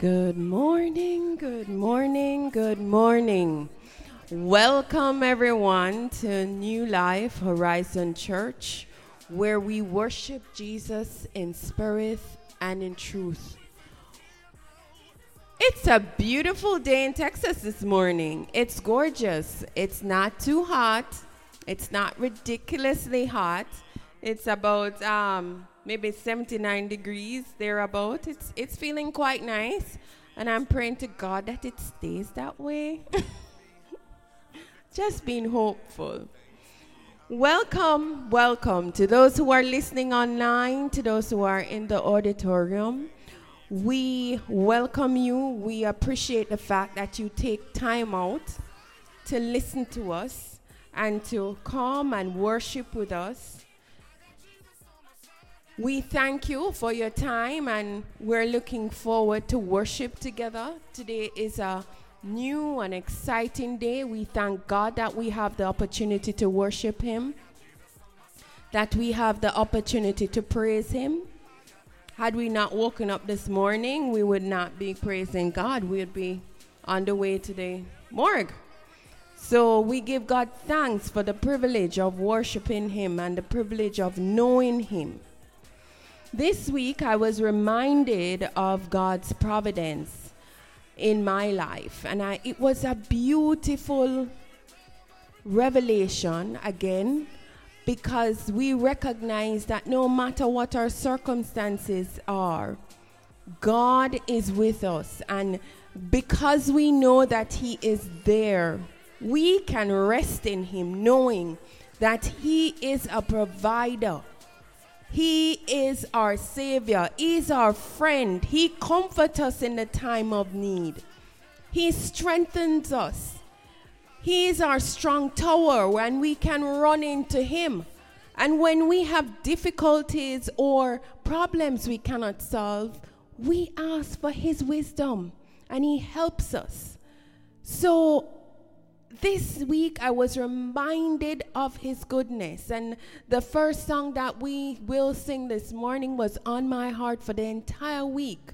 Good morning, good morning, good morning. Welcome, everyone, to New Life Horizon Church, where we worship Jesus in spirit and in truth. It's a beautiful day in Texas this morning. It's gorgeous. It's not too hot. It's not ridiculously hot. It's about um, maybe 79 degrees thereabout. It's it's feeling quite nice, and I'm praying to God that it stays that way. Just being hopeful. Welcome, welcome to those who are listening online, to those who are in the auditorium. We welcome you. We appreciate the fact that you take time out to listen to us and to come and worship with us. We thank you for your time and we're looking forward to worship together. Today is a new and exciting day. We thank God that we have the opportunity to worship Him, that we have the opportunity to praise Him. Had we not woken up this morning, we would not be praising God. We'd be on the way to the morgue. So we give God thanks for the privilege of worshiping Him and the privilege of knowing Him. This week, I was reminded of God's providence in my life, and I, it was a beautiful revelation again because we recognize that no matter what our circumstances are, God is with us, and because we know that He is there, we can rest in Him knowing that He is a provider. He is our Savior. He's our friend. He comforts us in the time of need. He strengthens us. He is our strong tower when we can run into Him. And when we have difficulties or problems we cannot solve, we ask for His wisdom and He helps us. So, this week I was reminded of his goodness. And the first song that we will sing this morning was on my heart for the entire week.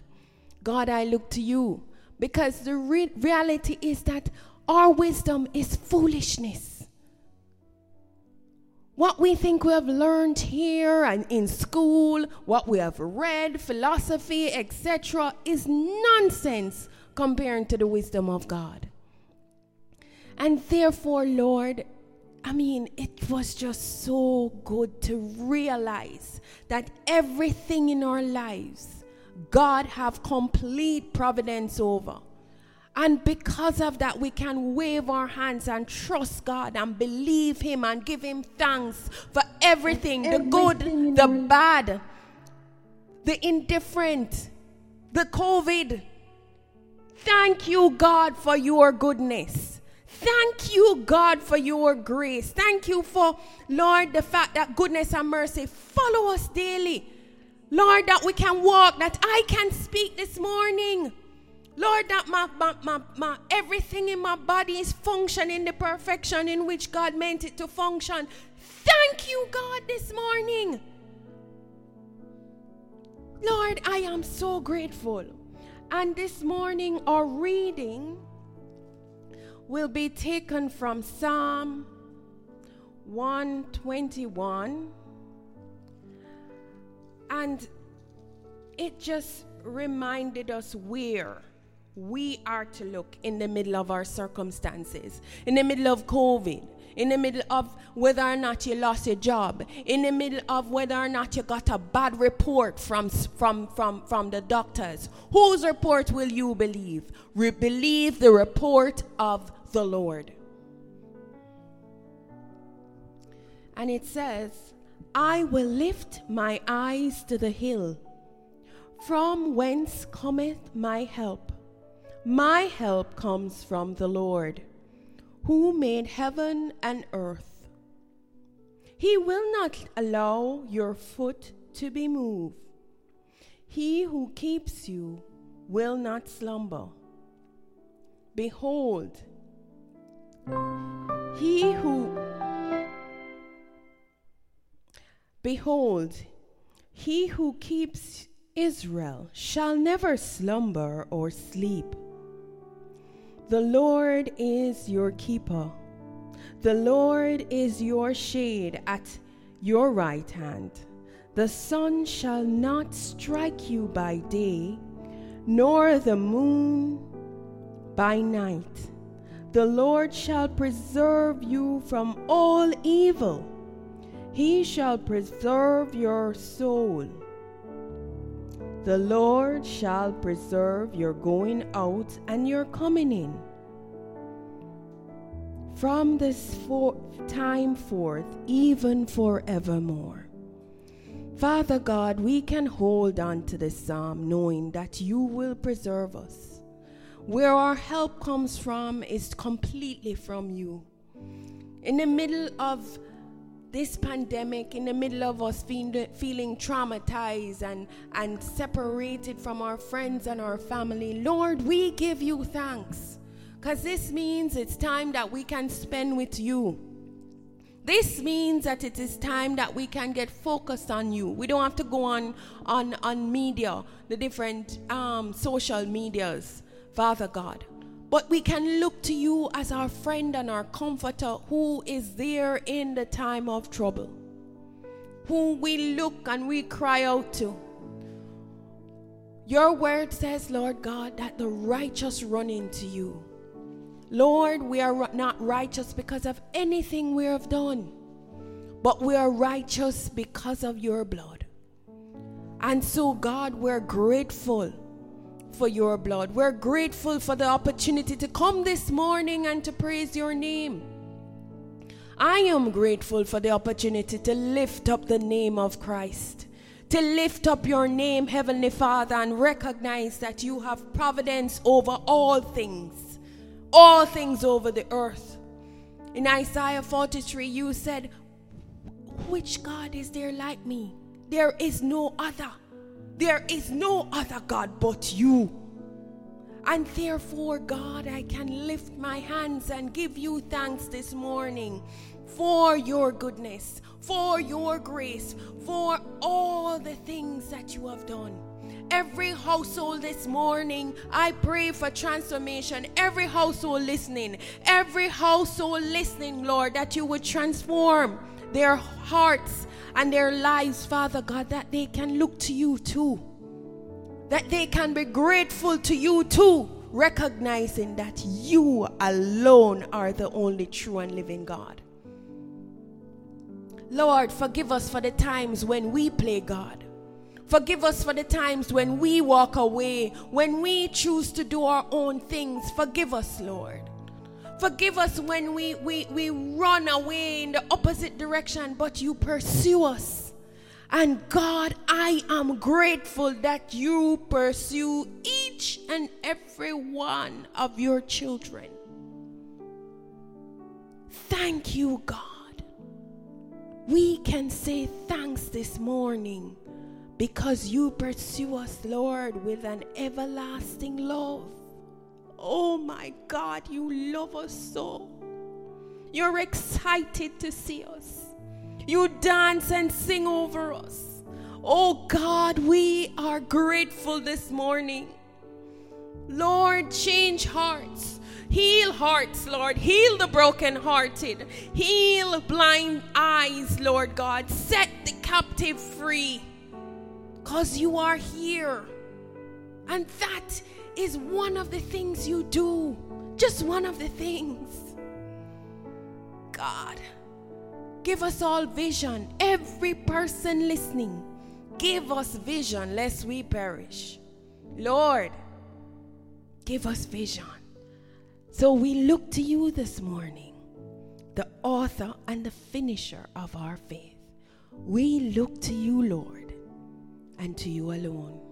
God, I look to you. Because the re- reality is that our wisdom is foolishness. What we think we have learned here and in school, what we have read, philosophy, etc., is nonsense compared to the wisdom of God. And therefore, Lord, I mean, it was just so good to realize that everything in our lives, God have complete providence over. And because of that, we can wave our hands and trust God and believe Him and give Him thanks for everything the good, the bad, the indifferent, the COVID. Thank you, God, for your goodness. Thank you, God, for your grace. Thank you for, Lord, the fact that goodness and mercy follow us daily. Lord, that we can walk, that I can speak this morning. Lord, that my, my, my, my everything in my body is functioning the perfection in which God meant it to function. Thank you, God, this morning. Lord, I am so grateful. And this morning, our reading will be taken from Psalm 121. And it just reminded us where we are to look in the middle of our circumstances, in the middle of COVID, in the middle of whether or not you lost your job, in the middle of whether or not you got a bad report from, from, from, from the doctors. Whose report will you believe? Re- believe the report of the Lord. And it says, I will lift my eyes to the hill. From whence cometh my help? My help comes from the Lord, who made heaven and earth. He will not allow your foot to be moved. He who keeps you will not slumber. Behold, he who Behold, he who keeps Israel shall never slumber or sleep. The Lord is your keeper. The Lord is your shade at your right hand. The sun shall not strike you by day, nor the moon by night. The Lord shall preserve you from all evil. He shall preserve your soul. The Lord shall preserve your going out and your coming in. From this for- time forth, even forevermore. Father God, we can hold on to this psalm knowing that you will preserve us. Where our help comes from is completely from you. In the middle of this pandemic, in the middle of us feeling, feeling traumatized and, and separated from our friends and our family, Lord, we give you thanks. Because this means it's time that we can spend with you. This means that it is time that we can get focused on you. We don't have to go on on, on media, the different um, social medias, Father God. But we can look to you as our friend and our comforter who is there in the time of trouble, who we look and we cry out to. Your word says, Lord God, that the righteous run into you. Lord, we are not righteous because of anything we have done, but we are righteous because of your blood. And so, God, we're grateful for your blood. We're grateful for the opportunity to come this morning and to praise your name. I am grateful for the opportunity to lift up the name of Christ, to lift up your name, Heavenly Father, and recognize that you have providence over all things, all things over the earth. In Isaiah 43, you said, Which God is there like me? There is no other. There is no other God but you. And therefore, God, I can lift my hands and give you thanks this morning for your goodness, for your grace, for all the things that you have done. Every household this morning, I pray for transformation. Every household listening, every household listening, Lord, that you would transform their hearts and their lives, Father God, that they can look to you too that they can be grateful to you too, recognizing that you alone are the only true and living God. Lord, forgive us for the times when we play God. Forgive us for the times when we walk away, when we choose to do our own things. Forgive us, Lord. Forgive us when we, we, we run away in the opposite direction, but you pursue us. And God, I am grateful that you pursue each and every one of your children. Thank you, God. We can say thanks this morning because you pursue us, Lord, with an everlasting love. Oh my God, you love us so. You're excited to see us. You dance and sing over us. Oh God, we are grateful this morning. Lord, change hearts. Heal hearts, Lord. Heal the brokenhearted. Heal blind eyes, Lord God. Set the captive free. Because you are here. And that is one of the things you do. Just one of the things. God. Give us all vision. Every person listening, give us vision lest we perish. Lord, give us vision. So we look to you this morning, the author and the finisher of our faith, We look to you, Lord, and to you alone.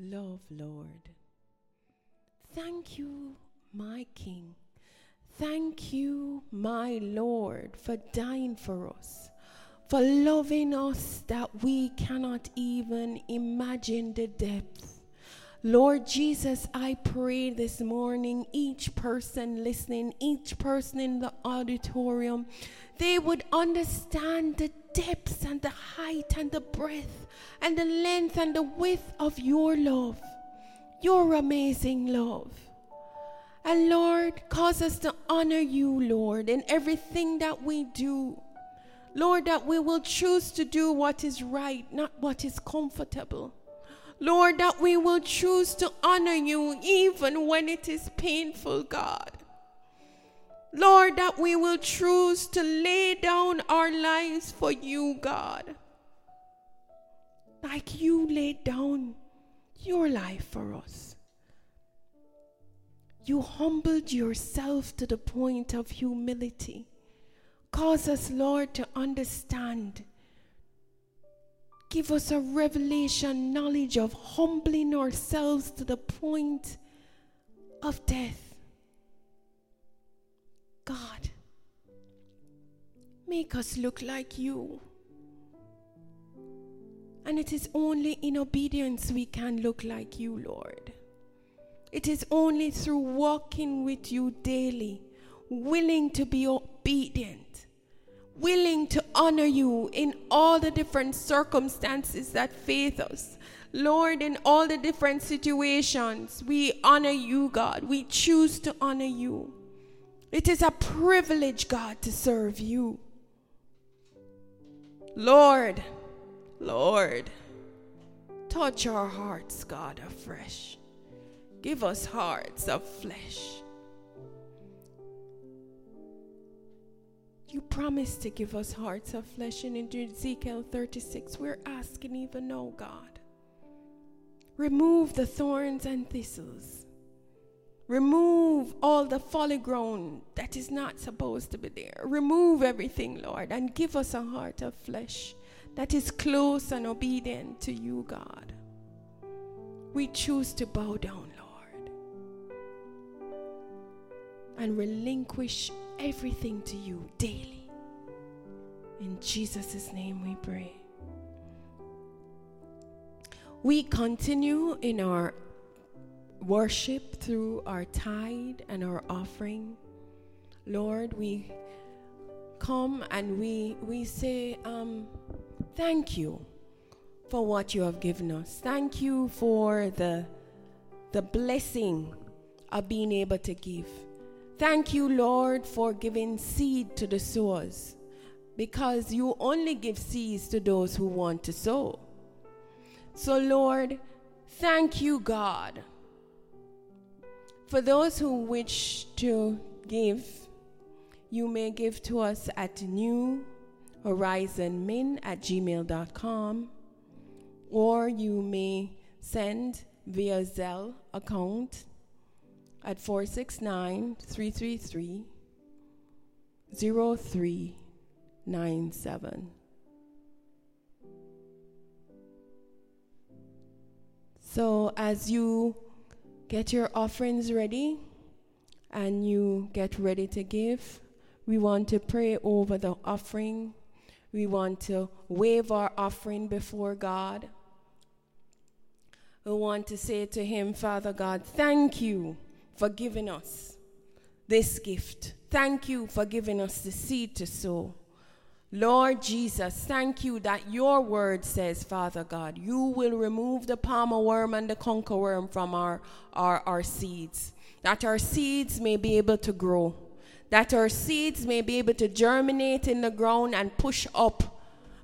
Love, Lord. Thank you, my King. Thank you, my Lord, for dying for us, for loving us that we cannot even imagine the depth. Lord Jesus, I pray this morning, each person listening, each person in the auditorium, they would understand the depths and the height and the breadth and the length and the width of your love, your amazing love. And Lord, cause us to honor you, Lord, in everything that we do. Lord, that we will choose to do what is right, not what is comfortable. Lord, that we will choose to honor you even when it is painful, God. Lord, that we will choose to lay down our lives for you, God. Like you laid down your life for us. You humbled yourself to the point of humility. Cause us, Lord, to understand. Give us a revelation knowledge of humbling ourselves to the point of death. God, make us look like you. And it is only in obedience we can look like you, Lord. It is only through walking with you daily, willing to be obedient, willing to honor you in all the different circumstances that face us. Lord, in all the different situations, we honor you, God. We choose to honor you. It is a privilege, God, to serve you. Lord, Lord, touch our hearts, God, afresh. Give us hearts of flesh. You promised to give us hearts of flesh, and in Ezekiel 36, we're asking even now, God. Remove the thorns and thistles. Remove all the fallow ground that is not supposed to be there. Remove everything, Lord, and give us a heart of flesh that is close and obedient to you, God. We choose to bow down, Lord, and relinquish everything to you daily. In Jesus' name we pray. We continue in our worship through our tithe and our offering. Lord, we come and we we say um, thank you for what you have given us. Thank you for the the blessing of being able to give. Thank you, Lord, for giving seed to the sowers, because you only give seeds to those who want to sow. So, Lord, thank you, God. For those who wish to give, you may give to us at new horizonmin at gmail.com, or you may send via Zelle account at 469 333 0397. So, as you get your offerings ready and you get ready to give, we want to pray over the offering. We want to wave our offering before God. We want to say to Him, Father God, thank you for giving us this gift. Thank you for giving us the seed to sow. Lord Jesus, thank you that your word says, Father God, you will remove the palmer worm and the canker worm from our, our, our seeds, that our seeds may be able to grow, that our seeds may be able to germinate in the ground and push up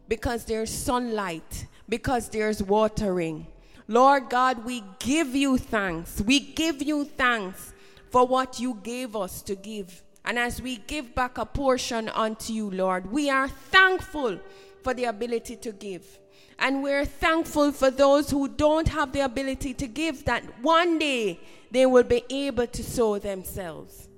because there's sunlight, because there's watering. Lord God, we give you thanks. We give you thanks for what you gave us to give. And as we give back a portion unto you, Lord, we are thankful for the ability to give. And we're thankful for those who don't have the ability to give, that one day they will be able to sow themselves.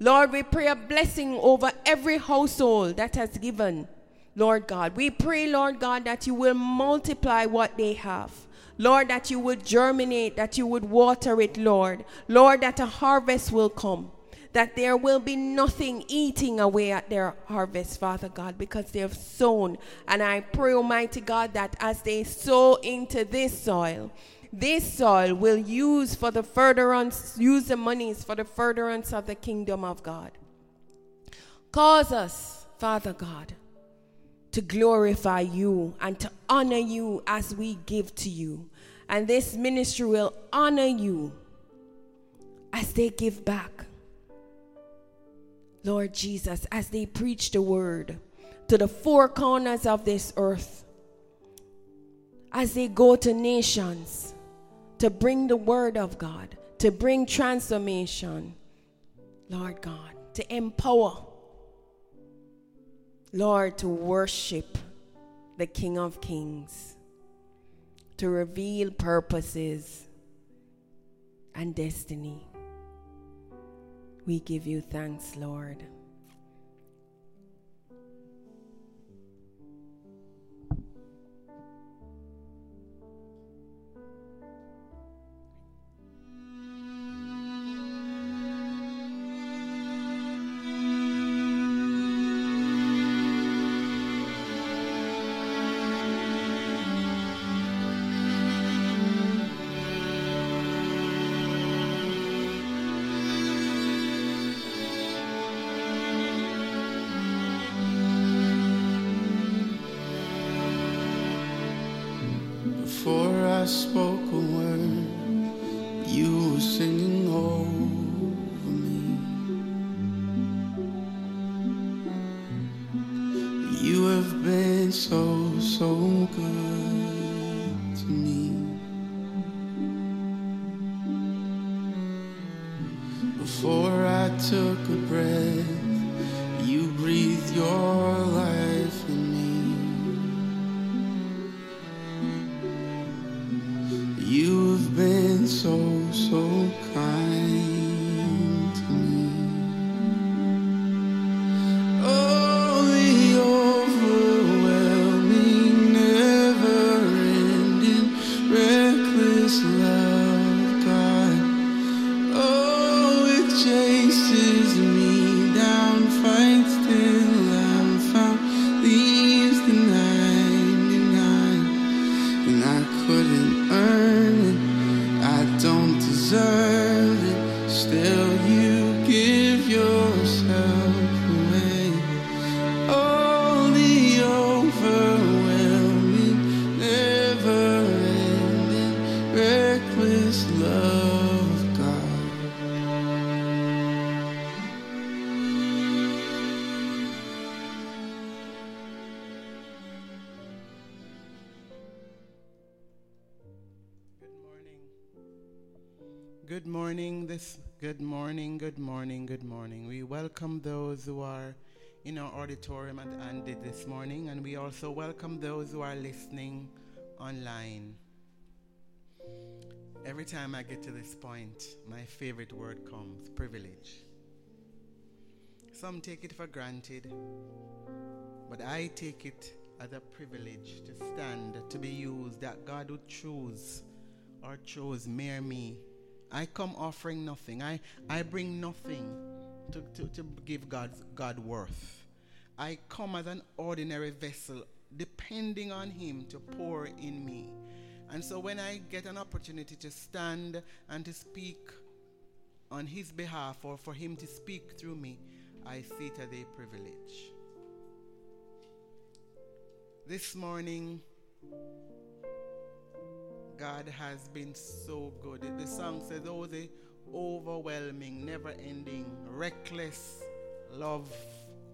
Lord, we pray a blessing over every household that has given, Lord God. We pray, Lord God, that you will multiply what they have. Lord, that you would germinate, that you would water it, Lord. Lord, that a harvest will come that there will be nothing eating away at their harvest, Father God, because they have sown. And I pray, Almighty God, that as they sow into this soil, this soil will use for the furtherance, use the monies for the furtherance of the kingdom of God. Cause us, Father God, to glorify you and to honor you as we give to you. And this ministry will honor you as they give back. Lord Jesus, as they preach the word to the four corners of this earth, as they go to nations to bring the word of God, to bring transformation, Lord God, to empower, Lord, to worship the King of Kings, to reveal purposes and destiny. We give you thanks, Lord. Before welcome those who are in our auditorium and, and did this morning, and we also welcome those who are listening online. Every time I get to this point, my favorite word comes privilege. Some take it for granted, but I take it as a privilege to stand, to be used, that God would choose or chose mere me. I come offering nothing. I, I bring nothing to, to, to give God, God worth. I come as an ordinary vessel, depending on Him to pour in me. And so when I get an opportunity to stand and to speak on His behalf or for Him to speak through me, I see it as a privilege. This morning, God has been so good. The song says, Oh, the overwhelming, never ending, reckless love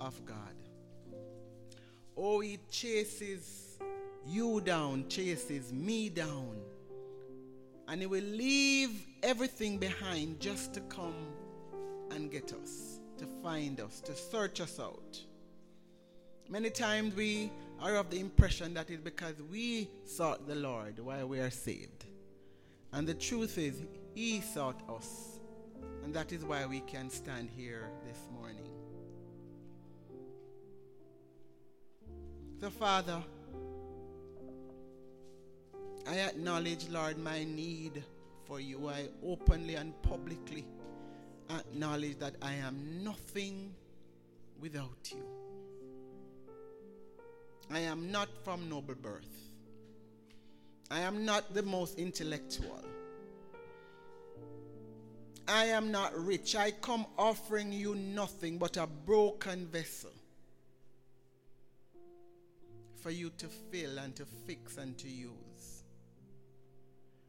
of God. Oh, it chases you down, chases me down. And it will leave everything behind just to come and get us, to find us, to search us out. Many times we are of the impression that it's because we sought the Lord while we are saved. And the truth is, He sought us. And that is why we can stand here this morning. So, Father, I acknowledge, Lord, my need for you. I openly and publicly acknowledge that I am nothing without you. I am not from noble birth. I am not the most intellectual. I am not rich. I come offering you nothing but a broken vessel for you to fill and to fix and to use.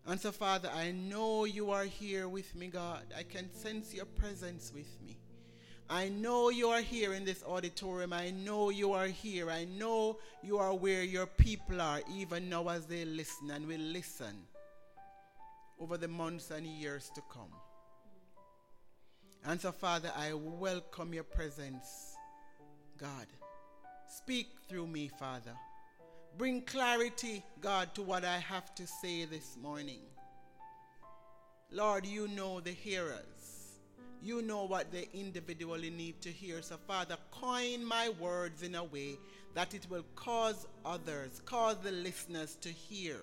And so, Father, I know you are here with me, God. I can sense your presence with me. I know you are here in this auditorium. I know you are here. I know you are where your people are, even now as they listen and will listen over the months and years to come. And so, Father, I welcome your presence, God. Speak through me, Father. Bring clarity, God, to what I have to say this morning. Lord, you know the hearers. You know what they individually need to hear. So, Father, coin my words in a way that it will cause others, cause the listeners to hear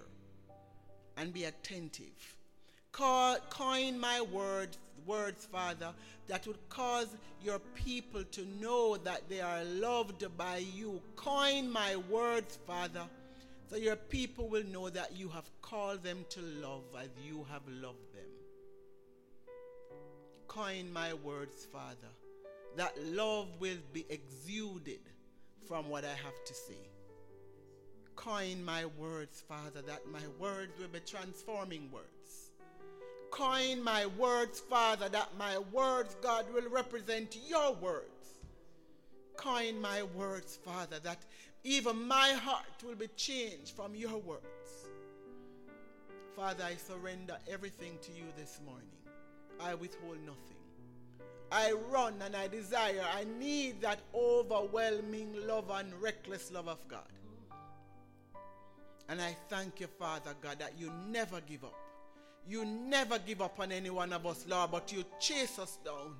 and be attentive. Co- coin my words, words, Father, that would cause your people to know that they are loved by you. Coin my words, Father, so your people will know that you have called them to love as you have loved them. Coin my words, Father, that love will be exuded from what I have to say. Coin my words, Father, that my words will be transforming words. Coin my words, Father, that my words, God, will represent your words. Coin my words, Father, that even my heart will be changed from your words. Father, I surrender everything to you this morning. I withhold nothing. I run and I desire, I need that overwhelming love and reckless love of God. And I thank you, Father God, that you never give up. You never give up on any one of us, Lord, but you chase us down.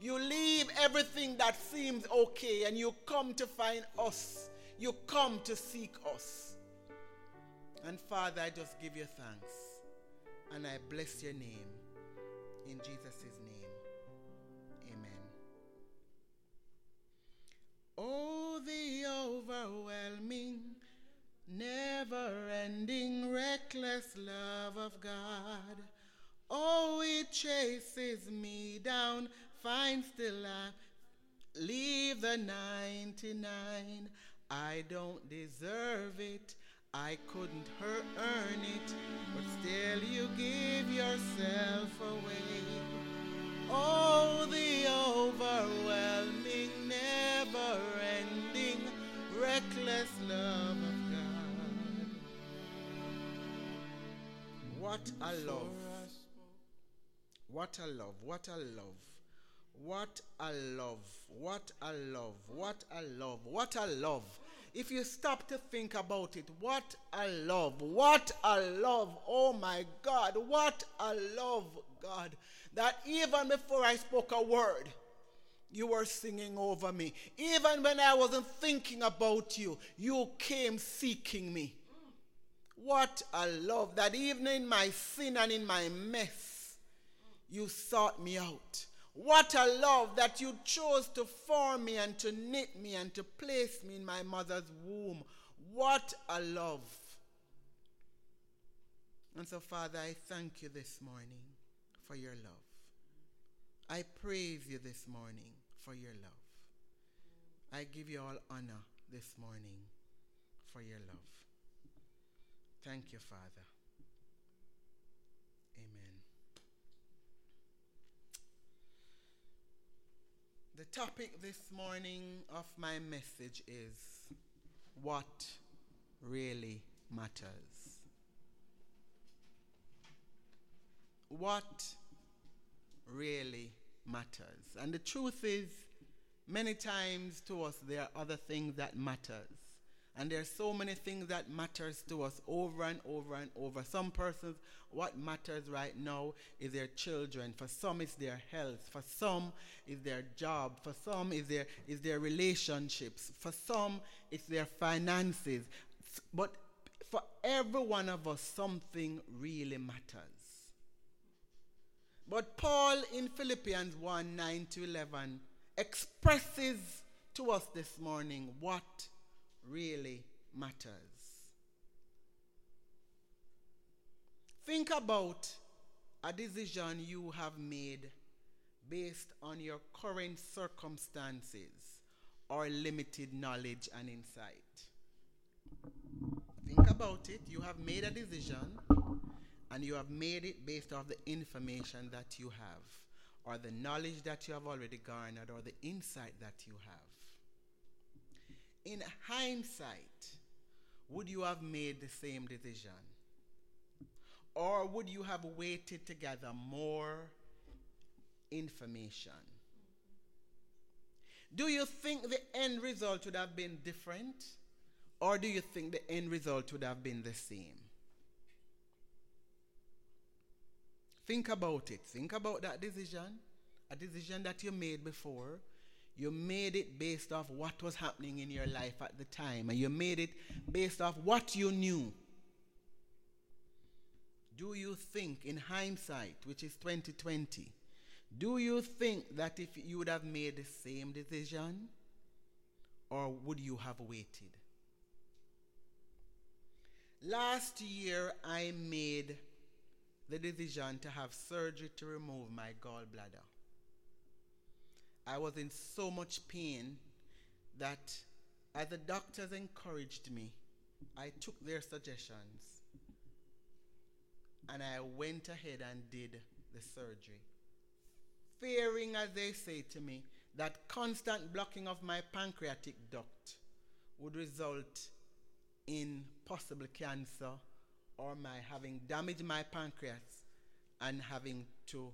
You leave everything that seems okay and you come to find us. You come to seek us. And Father, I just give you thanks. And I bless your name. In Jesus' name. Amen. Oh, the overwhelming, never ending, reckless love of God. Oh, it chases me down, finds still I leave the 99. I don't deserve it. I couldn't earn it, but still you give yourself away. Oh, the overwhelming, never ending, reckless love What a love. What a love. What a love. What a love. What a love. What a love. What a love. If you stop to think about it, what a love. What a love. Oh my God. What a love, God. That even before I spoke a word, you were singing over me. Even when I wasn't thinking about you, you came seeking me. What a love that even in my sin and in my mess, you sought me out. What a love that you chose to form me and to knit me and to place me in my mother's womb. What a love. And so, Father, I thank you this morning for your love. I praise you this morning for your love. I give you all honor this morning for your love. Thank you, Father. Amen. The topic this morning of my message is what really matters. What really matters. And the truth is, many times to us there are other things that matters. And there are so many things that matters to us over and over and over. Some persons, what matters right now is their children. For some, it's their health. For some, it's their job. For some, is their is their relationships. For some, it's their finances. But for every one of us, something really matters. But Paul in Philippians 1 9 to 11 expresses to us this morning what really matters. Think about a decision you have made based on your current circumstances or limited knowledge and insight. Think about it. You have made a decision and you have made it based off the information that you have or the knowledge that you have already garnered or the insight that you have. In hindsight, would you have made the same decision? Or would you have waited to gather more information? Do you think the end result would have been different? Or do you think the end result would have been the same? Think about it. Think about that decision, a decision that you made before. You made it based off what was happening in your life at the time, and you made it based off what you knew. Do you think, in hindsight, which is 2020, do you think that if you would have made the same decision, or would you have waited? Last year, I made the decision to have surgery to remove my gallbladder. I was in so much pain that as the doctors encouraged me, I took their suggestions and I went ahead and did the surgery. Fearing, as they say to me, that constant blocking of my pancreatic duct would result in possible cancer or my having damaged my pancreas and having to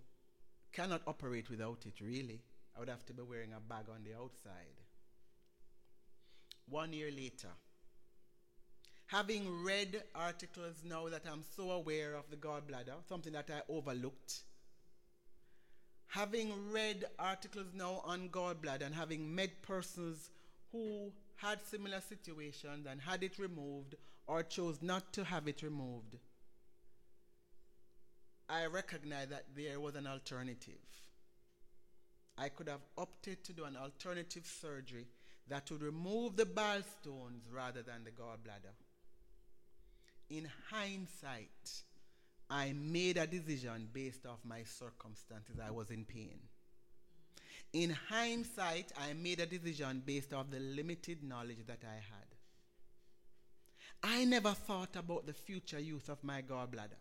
cannot operate without it really i would have to be wearing a bag on the outside one year later having read articles now that i'm so aware of the gallbladder something that i overlooked having read articles now on gallbladder and having met persons who had similar situations and had it removed or chose not to have it removed, I recognized that there was an alternative. I could have opted to do an alternative surgery that would remove the bile stones rather than the gallbladder. In hindsight, I made a decision based off my circumstances. I was in pain. In hindsight, I made a decision based off the limited knowledge that I had. I never thought about the future use of my gallbladder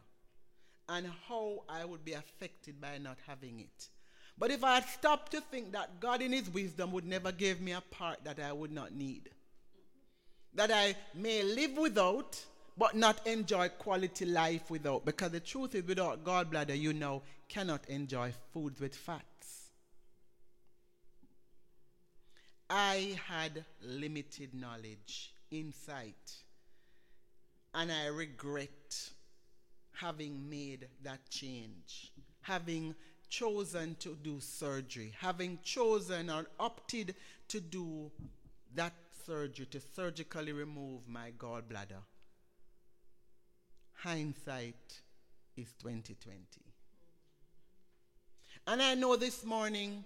and how I would be affected by not having it. But if I had stopped to think that God in His wisdom would never give me a part that I would not need, that I may live without, but not enjoy quality life without, because the truth is, without gallbladder, you know, cannot enjoy foods with fats. I had limited knowledge, insight, and I regret having made that change, having chosen to do surgery, having chosen or opted to do that surgery to surgically remove my gallbladder. Hindsight is 2020. And I know this morning,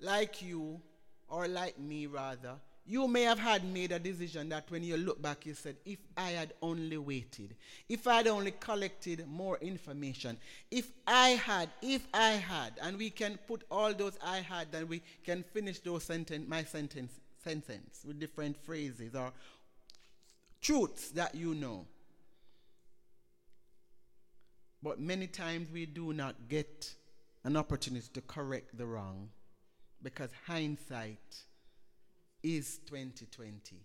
like you, or like me rather, you may have had made a decision that when you look back, you said, if I had only waited, if I had only collected more information, if I had, if I had, and we can put all those I had, then we can finish those sentence, my sentence, sentence with different phrases or truths that you know. But many times we do not get an opportunity to correct the wrong because hindsight is 2020.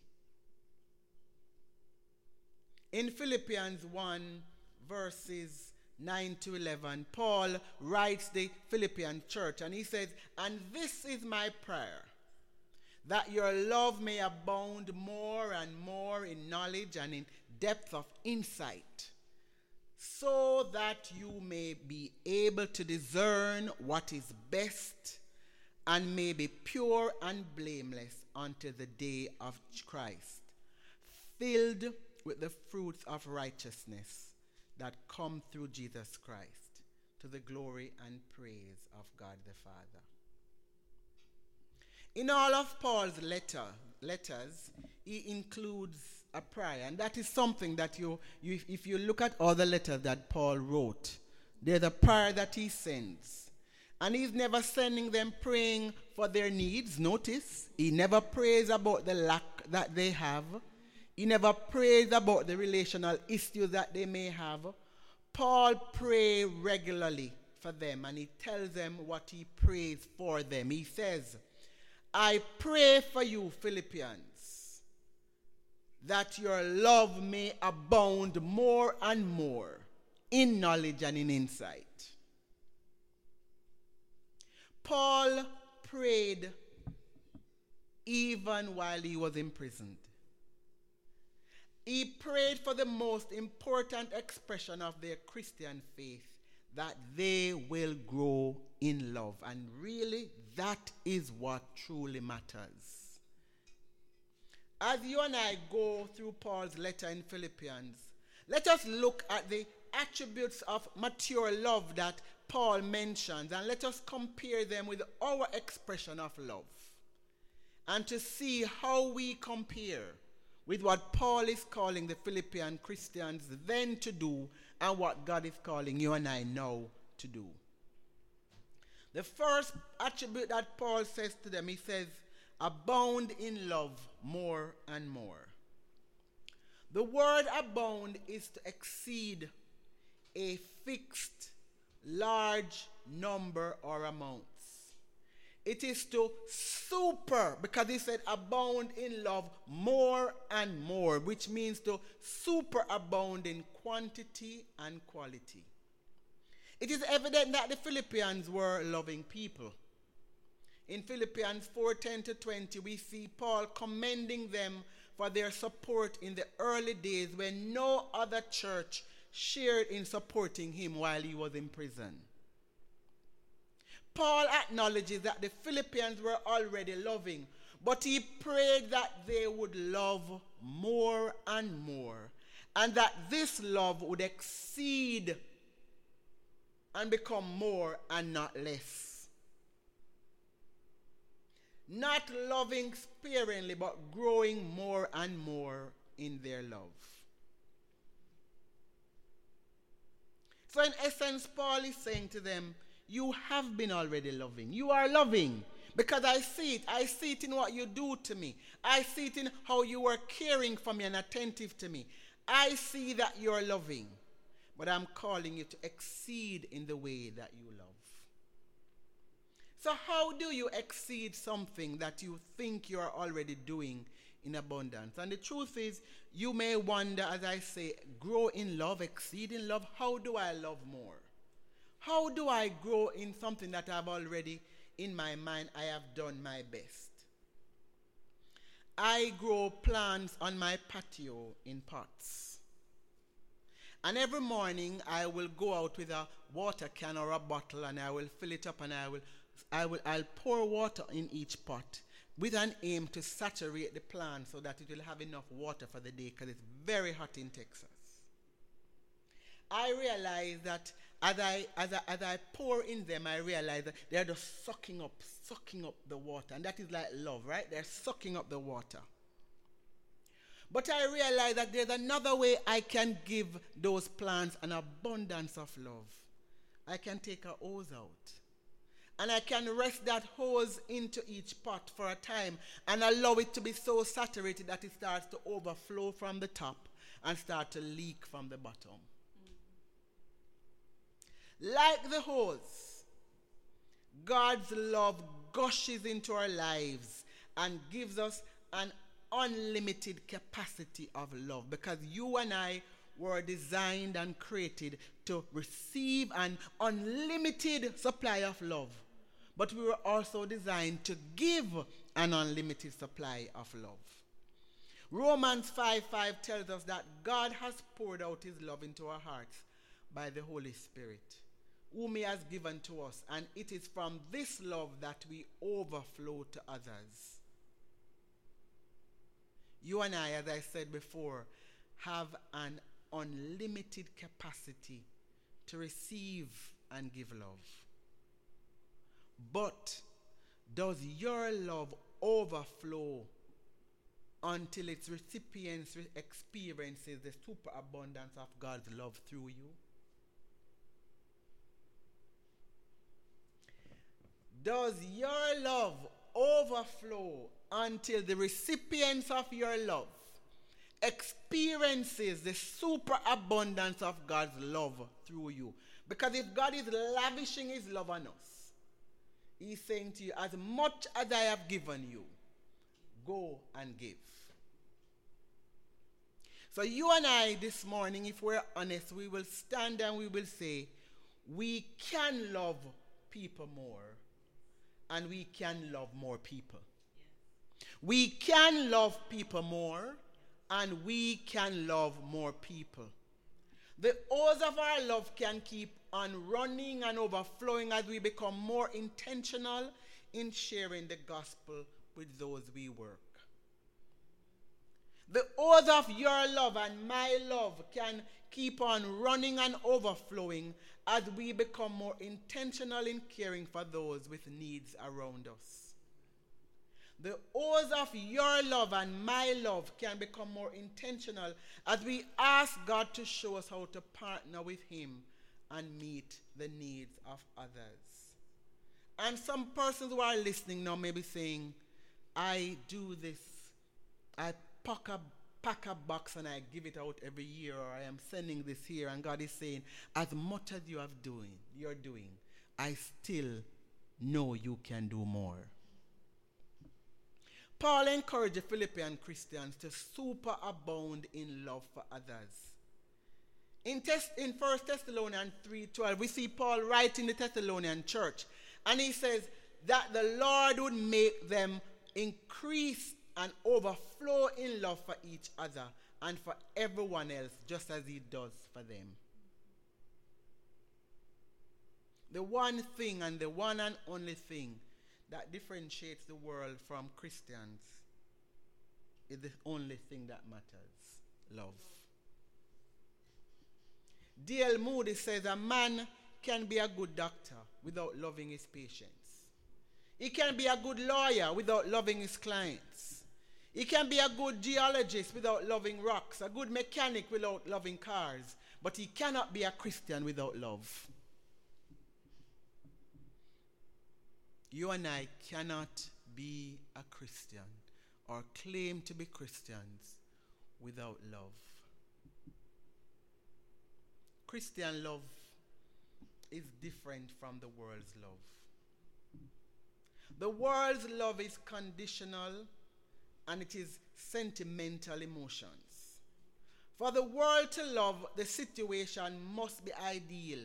In Philippians 1, verses 9 to 11, Paul writes the Philippian church and he says, And this is my prayer, that your love may abound more and more in knowledge and in depth of insight, so that you may be able to discern what is best and may be pure and blameless unto the day of Christ, filled with the fruits of righteousness that come through Jesus Christ, to the glory and praise of God the Father. In all of Paul's letter, letters, he includes a prayer, and that is something that you, you, if you look at all the letters that Paul wrote, there's a prayer that he sends. And he's never sending them praying for their needs. Notice, he never prays about the lack that they have. He never prays about the relational issues that they may have. Paul prays regularly for them and he tells them what he prays for them. He says, I pray for you, Philippians, that your love may abound more and more in knowledge and in insight. Paul prayed even while he was imprisoned. He prayed for the most important expression of their Christian faith that they will grow in love. And really, that is what truly matters. As you and I go through Paul's letter in Philippians, let us look at the attributes of mature love that Paul mentions and let us compare them with our expression of love and to see how we compare with what Paul is calling the Philippian Christians then to do and what God is calling you and I now to do. The first attribute that Paul says to them, he says, abound in love more and more. The word abound is to exceed a fixed large number or amounts. It is to super, because he said abound in love more and more, which means to superabound in quantity and quality. It is evident that the Philippians were loving people. In Philippians 4:10 to 20, we see Paul commending them for their support in the early days when no other church shared in supporting him while he was in prison. Paul acknowledges that the Philippians were already loving, but he prayed that they would love more and more, and that this love would exceed and become more and not less. Not loving sparingly, but growing more and more in their love. So, in essence, Paul is saying to them, You have been already loving. You are loving because I see it. I see it in what you do to me. I see it in how you are caring for me and attentive to me. I see that you're loving, but I'm calling you to exceed in the way that you love. So, how do you exceed something that you think you are already doing in abundance. And the truth is, you may wonder, as I say, grow in love, exceed in love. How do I love more? How do I grow in something that I've already, in my mind, I have done my best? I grow plants on my patio in pots. And every morning I will go out with a water can or a bottle and I will fill it up and I will I will I'll pour water in each pot with an aim to saturate the plant so that it will have enough water for the day because it's very hot in Texas. I realize that as I, as, I, as I pour in them, I realize that they're just sucking up, sucking up the water. And that is like love, right? They're sucking up the water. But I realize that there's another way I can give those plants an abundance of love. I can take a hose out. And I can rest that hose into each pot for a time and allow it to be so saturated that it starts to overflow from the top and start to leak from the bottom. Like the hose, God's love gushes into our lives and gives us an unlimited capacity of love because you and I were designed and created to receive an unlimited supply of love. But we were also designed to give an unlimited supply of love. Romans 5 5 tells us that God has poured out his love into our hearts by the Holy Spirit whom he has given to us. And it is from this love that we overflow to others. You and I, as I said before, have an unlimited capacity to receive and give love. But does your love overflow until its recipients experiences the superabundance of God's love through you? Does your love overflow until the recipients of your love experiences the superabundance of God's love through you? Because if God is lavishing his love on us, he's saying to you, as much as I have given you, go and give. So you and I this morning, if we're honest, we will stand and we will say, we can love people more and we can love more people. We can love people more and we can love more people. The oars of our love can keep on running and overflowing as we become more intentional in sharing the gospel with those we work. The oars of your love and my love can keep on running and overflowing as we become more intentional in caring for those with needs around us. The oars of your love and my love can become more intentional as we ask God to show us how to partner with Him and meet the needs of others. And some persons who are listening now may be saying, I do this. I pack a pack a box and I give it out every year, or I am sending this here, and God is saying, as much as you are doing, you're doing, I still know you can do more. Paul encouraged the Philippian Christians to superabound in love for others. In, test, in 1 Thessalonians 3.12, we see Paul writing the Thessalonian church, and he says that the Lord would make them increase and overflow in love for each other and for everyone else, just as He does for them. The one thing and the one and only thing that differentiates the world from Christians is the only thing that matters love. D.L. Moody says a man can be a good doctor without loving his patients. He can be a good lawyer without loving his clients. He can be a good geologist without loving rocks, a good mechanic without loving cars, but he cannot be a Christian without love. You and I cannot be a Christian or claim to be Christians without love. Christian love is different from the world's love. The world's love is conditional and it is sentimental emotions. For the world to love, the situation must be ideal.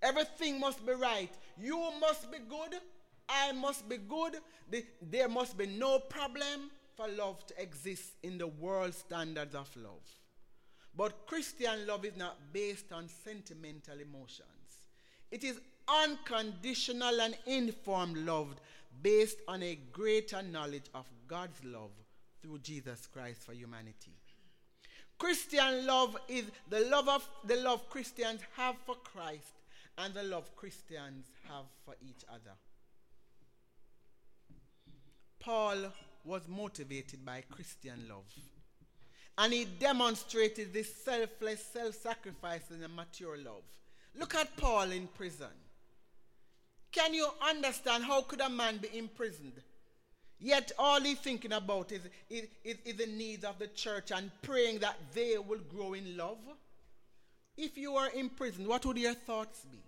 Everything must be right. You must be good. I must be good. The, there must be no problem for love to exist in the world standards of love. But Christian love is not based on sentimental emotions. It is unconditional and informed love based on a greater knowledge of God's love through Jesus Christ for humanity. Christian love is the love of the love Christians have for Christ and the love Christians have for each other. Paul was motivated by Christian love. And he demonstrated this selfless, self sacrifice and mature love. Look at Paul in prison. Can you understand how could a man be imprisoned? Yet all he's thinking about is, is, is, is the needs of the church and praying that they will grow in love. If you were in prison, what would your thoughts be?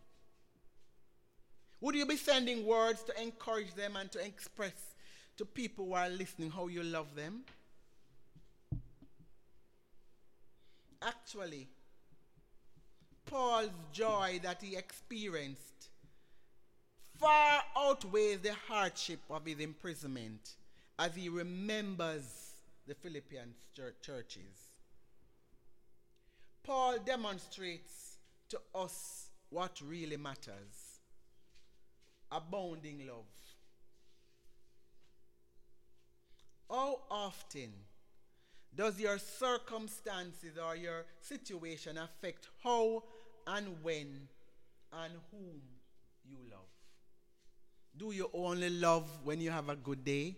Would you be sending words to encourage them and to express to people who are listening how you love them? Actually, Paul's joy that he experienced far outweighs the hardship of his imprisonment as he remembers the Philippian churches. Paul demonstrates to us what really matters abounding love. How often does your circumstances or your situation affect how and when and whom you love? Do you only love when you have a good day?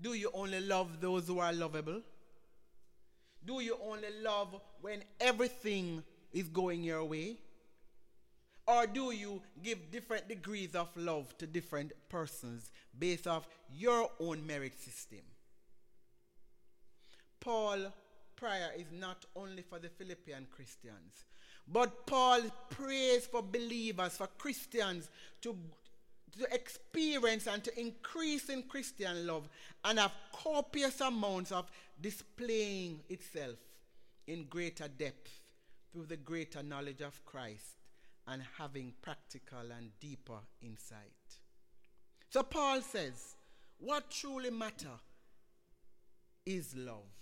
Do you only love those who are lovable? Do you only love when everything is going your way? Or do you give different degrees of love to different persons based off your own merit system? Paul prayer is not only for the Philippian Christians, but Paul prays for believers, for Christians to, to experience and to increase in Christian love and have copious amounts of displaying itself in greater depth through the greater knowledge of Christ and having practical and deeper insight. So Paul says, what truly matter is love.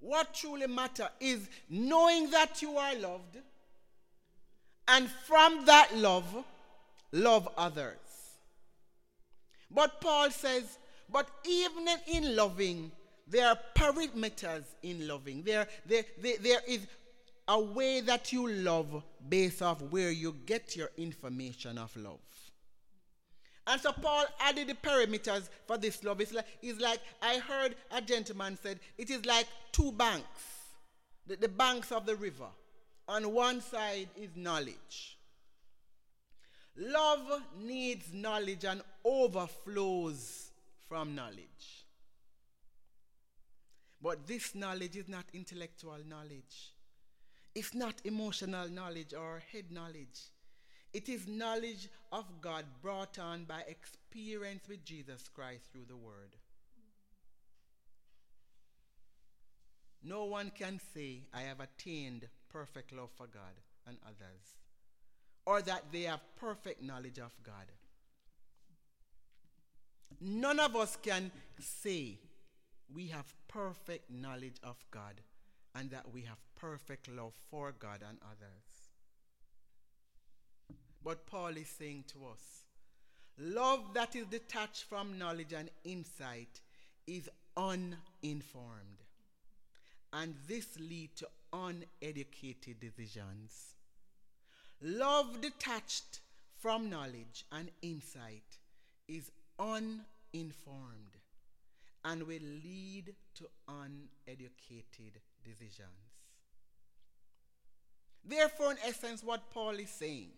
What truly matter is knowing that you are loved and from that love love others. But Paul says, but even in loving, there are parameters in loving. There, there, there, there is a way that you love based off where you get your information of love. And so Paul added the parameters for this love. It's like, it's like I heard a gentleman said, it is like two banks, the, the banks of the river. On one side is knowledge. Love needs knowledge and overflows from knowledge. But this knowledge is not intellectual knowledge. It's not emotional knowledge or head knowledge. It is knowledge of God brought on by experience with Jesus Christ through the Word. No one can say, I have attained perfect love for God and others, or that they have perfect knowledge of God. None of us can say we have perfect knowledge of God and that we have perfect love for God and others. But Paul is saying to us love that is detached from knowledge and insight is uninformed. And this leads to uneducated decisions. Love detached from knowledge and insight is uninformed and will lead to uneducated decisions. Therefore, in essence, what Paul is saying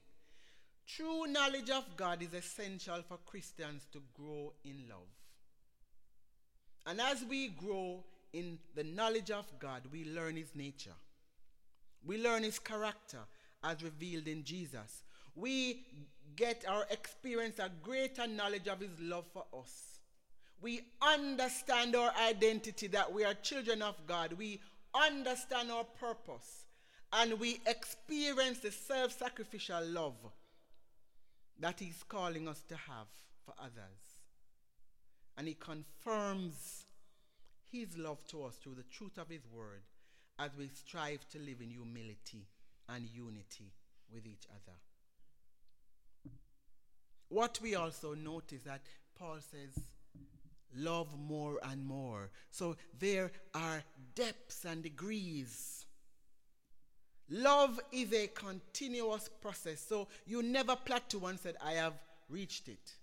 true knowledge of God is essential for Christians to grow in love. And as we grow in the knowledge of God, we learn his nature. We learn his character as revealed in Jesus. We get our experience a greater knowledge of his love for us. We understand our identity that we are children of God. We understand our purpose and we experience the self sacrificial love that He's calling us to have for others. And He confirms His love to us through the truth of His word as we strive to live in humility and unity with each other. What we also notice that Paul says, love more and more. So there are depths and degrees. Love is a continuous process. So you never plateau and said, I have reached it.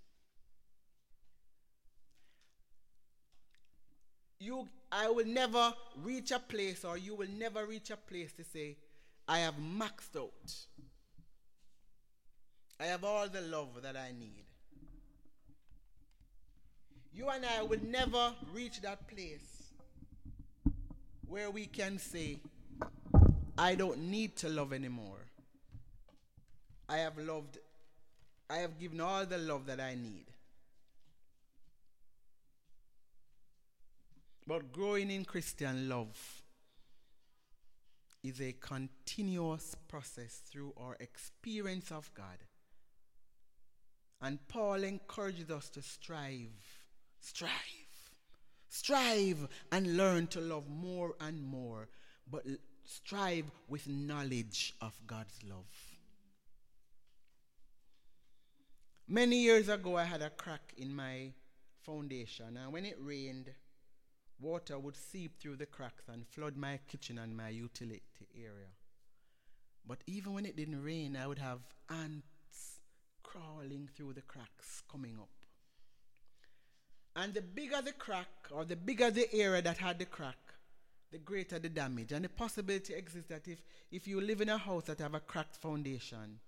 You, I will never reach a place, or you will never reach a place to say, I have maxed out. I have all the love that I need. You and I will never reach that place where we can say, I don't need to love anymore. I have loved, I have given all the love that I need. But growing in Christian love is a continuous process through our experience of God. And Paul encourages us to strive, strive, strive, and learn to love more and more, but strive with knowledge of God's love. Many years ago, I had a crack in my foundation, and when it rained, water would seep through the cracks and flood my kitchen and my utility area. But even when it didn't rain, I would have ants crawling through the cracks coming up. And the bigger the crack, or the bigger the area that had the crack, the greater the damage. And the possibility exists that if, if you live in a house that have a cracked foundation,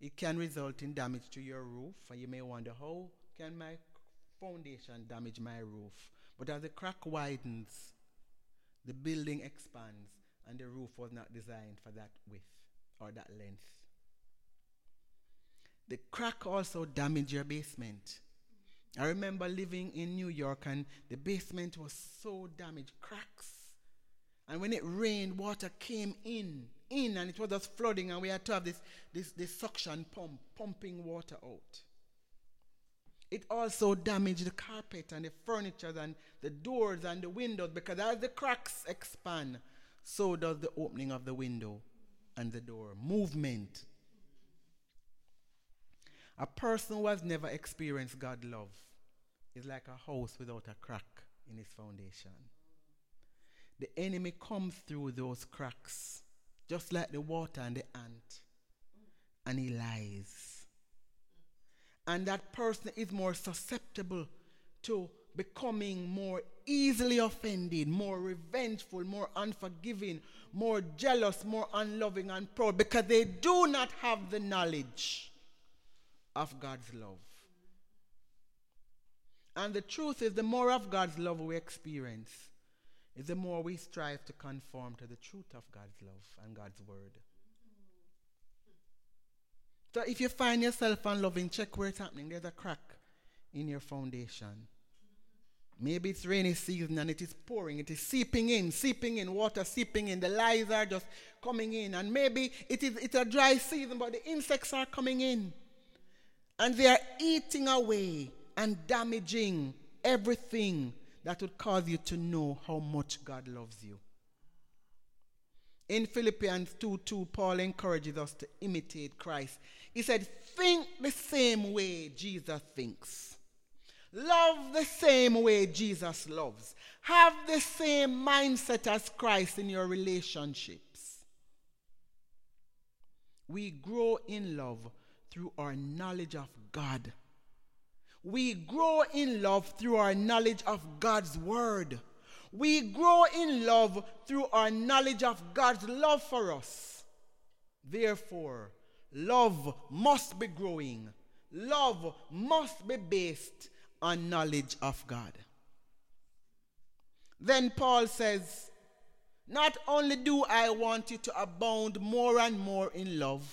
it can result in damage to your roof. And you may wonder, how can my foundation damage my roof? But as the crack widens, the building expands, and the roof was not designed for that width or that length. The crack also damaged your basement. I remember living in New York and the basement was so damaged, cracks. And when it rained, water came in, in, and it was just flooding, and we had to have this, this, this suction pump pumping water out. It also damaged the carpet and the furniture and the doors and the windows because as the cracks expand, so does the opening of the window and the door. Movement. A person who has never experienced God's love is like a house without a crack in its foundation. The enemy comes through those cracks, just like the water and the ant, and he lies. And that person is more susceptible to becoming more easily offended, more revengeful, more unforgiving, more jealous, more unloving and proud because they do not have the knowledge of God's love. And the truth is, the more of God's love we experience, is the more we strive to conform to the truth of God's love and God's word. So if you find yourself unloving, check where it's happening. There's a crack in your foundation. Maybe it's rainy season and it is pouring, it is seeping in, seeping in, water seeping in. The lies are just coming in. And maybe it is it's a dry season, but the insects are coming in. And they are eating away and damaging everything that would cause you to know how much God loves you. In Philippians 2 2, Paul encourages us to imitate Christ. He said, Think the same way Jesus thinks. Love the same way Jesus loves. Have the same mindset as Christ in your relationships. We grow in love through our knowledge of God. We grow in love through our knowledge of God's Word. We grow in love through our knowledge of God's love for us. Therefore, love must be growing. Love must be based on knowledge of God. Then Paul says, Not only do I want you to abound more and more in love,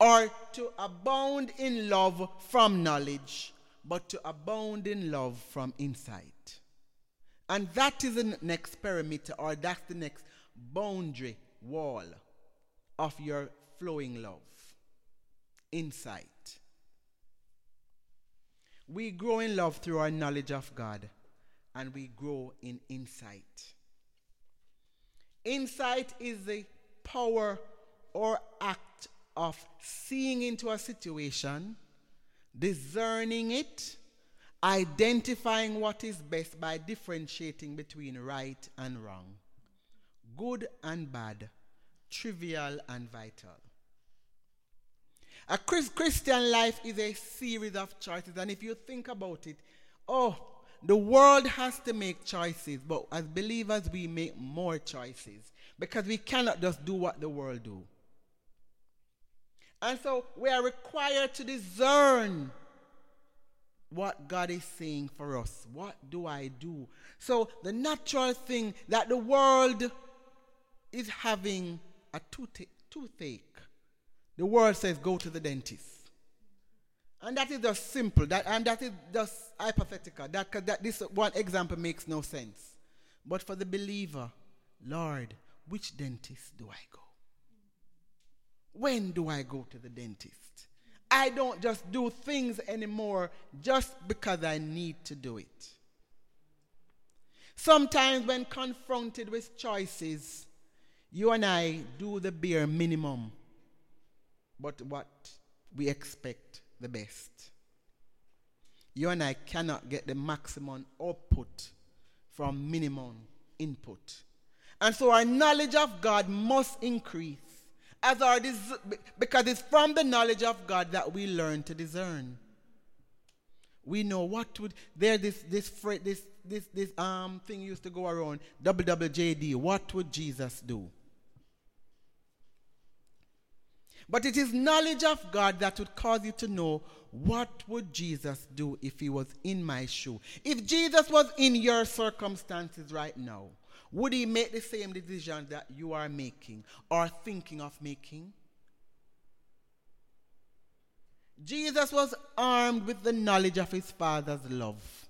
or to abound in love from knowledge, but to abound in love from insight. And that is the next perimeter, or that's the next boundary wall of your flowing love. Insight. We grow in love through our knowledge of God, and we grow in insight. Insight is the power or act of seeing into a situation, discerning it, identifying what is best by differentiating between right and wrong, good and bad, trivial and vital. A Chris- Christian life is a series of choices, and if you think about it, oh, the world has to make choices, but as believers, we make more choices because we cannot just do what the world do. And so we are required to discern what God is saying for us. What do I do? So the natural thing that the world is having a toothache. The world says go to the dentist. And that is just simple. That, and that is just hypothetical. That, that this one example makes no sense. But for the believer, Lord, which dentist do I go? When do I go to the dentist? I don't just do things anymore just because I need to do it. Sometimes, when confronted with choices, you and I do the bare minimum, but what we expect the best. You and I cannot get the maximum output from minimum input. And so our knowledge of God must increase as our dis- because it's from the knowledge of God that we learn to discern. We know what would there this this this this this um thing used to go around WWJD. What would Jesus do? But it is knowledge of God that would cause you to know what would Jesus do if he was in my shoe. If Jesus was in your circumstances right now, would he make the same decision that you are making or thinking of making? Jesus was armed with the knowledge of his Father's love.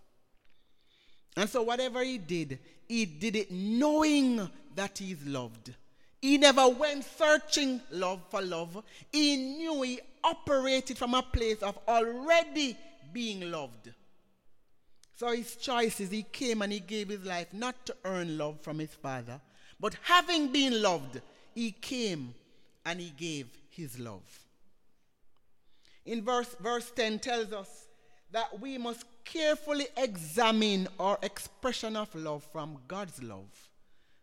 And so, whatever he did, he did it knowing that he is loved. He never went searching love for love. He knew he operated from a place of already being loved. So his choices, he came and he gave his life not to earn love from his father, but having been loved, he came and he gave his love. In verse, verse 10 tells us that we must carefully examine our expression of love from God's love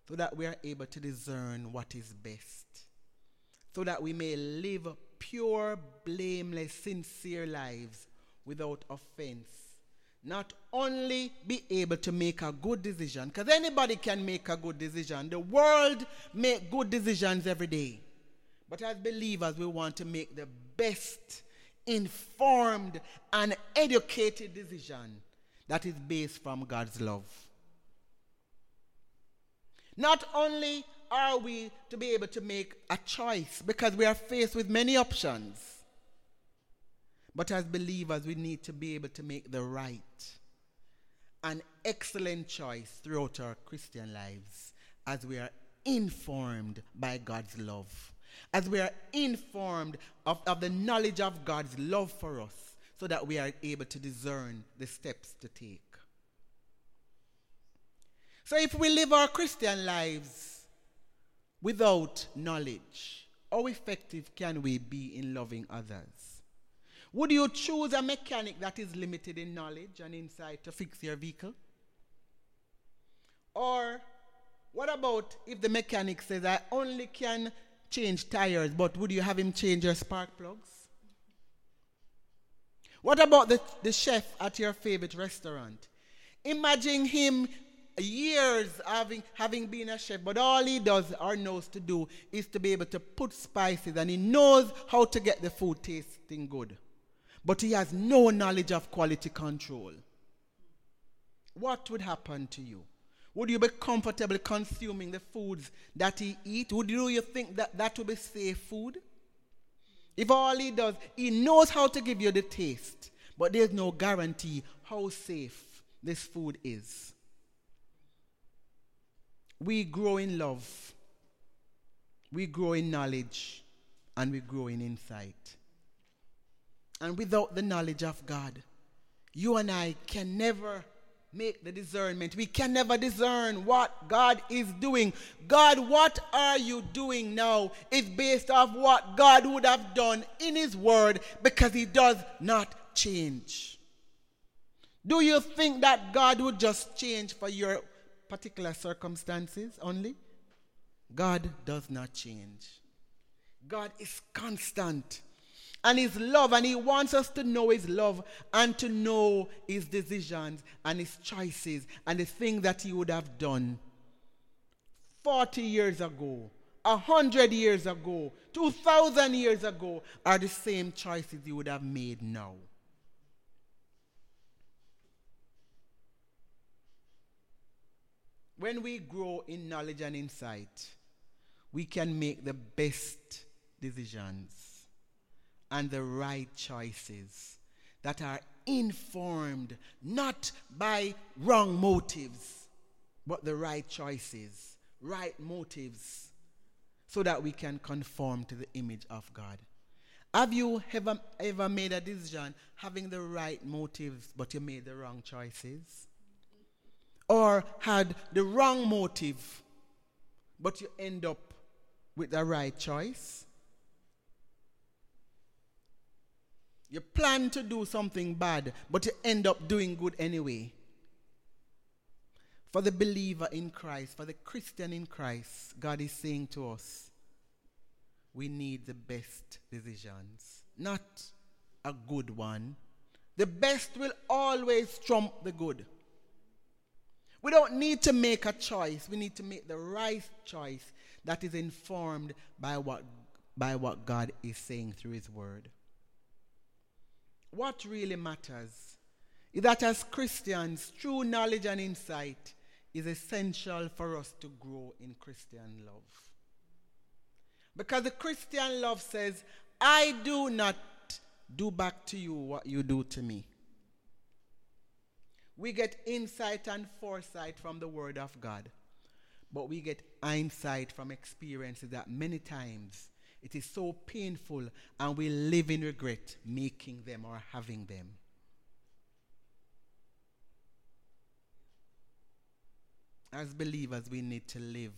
so that we are able to discern what is best, so that we may live pure, blameless, sincere lives without offense. Not only be able to make a good decision, because anybody can make a good decision. The world make good decisions every day. But as believers, we want to make the best informed and educated decision that is based from God's love. Not only are we to be able to make a choice because we are faced with many options, but as believers, we need to be able to make the right and excellent choice throughout our Christian lives as we are informed by God's love, as we are informed of, of the knowledge of God's love for us, so that we are able to discern the steps to take. So if we live our Christian lives without knowledge, how effective can we be in loving others? Would you choose a mechanic that is limited in knowledge and insight to fix your vehicle? Or what about if the mechanic says, I only can change tires, but would you have him change your spark plugs? What about the, the chef at your favorite restaurant? Imagine him years having, having been a chef, but all he does or knows to do is to be able to put spices and he knows how to get the food tasting good. But he has no knowledge of quality control. What would happen to you? Would you be comfortable consuming the foods that he eats? Would you, think that that would be safe food? If all he does, he knows how to give you the taste, but there's no guarantee how safe this food is we grow in love, we grow in knowledge, and we grow in insight. And without the knowledge of God, you and I can never, make the discernment. We can never discern what God is doing. God, what are you doing now? Is based off what God would have done in His Word because He does not change. Do you think that God would just change for your particular circumstances only? God does not change. God is constant. And His love, and He wants us to know His love and to know His decisions and His choices and the things that He would have done 40 years ago, 100 years ago, 2,000 years ago are the same choices He would have made now. When we grow in knowledge and insight, we can make the best decisions and the right choices that are informed not by wrong motives, but the right choices, right motives, so that we can conform to the image of God. Have you ever, ever made a decision having the right motives, but you made the wrong choices? Or had the wrong motive, but you end up with the right choice? You plan to do something bad, but you end up doing good anyway. For the believer in Christ, for the Christian in Christ, God is saying to us, we need the best decisions, not a good one. The best will always trump the good. We don't need to make a choice. We need to make the right choice that is informed by what, by what God is saying through His Word. What really matters is that as Christians, true knowledge and insight is essential for us to grow in Christian love. Because the Christian love says, I do not do back to you what you do to me. We get insight and foresight from the Word of God, but we get insight from experiences that many times it is so painful and we live in regret making them or having them. As believers, we need to live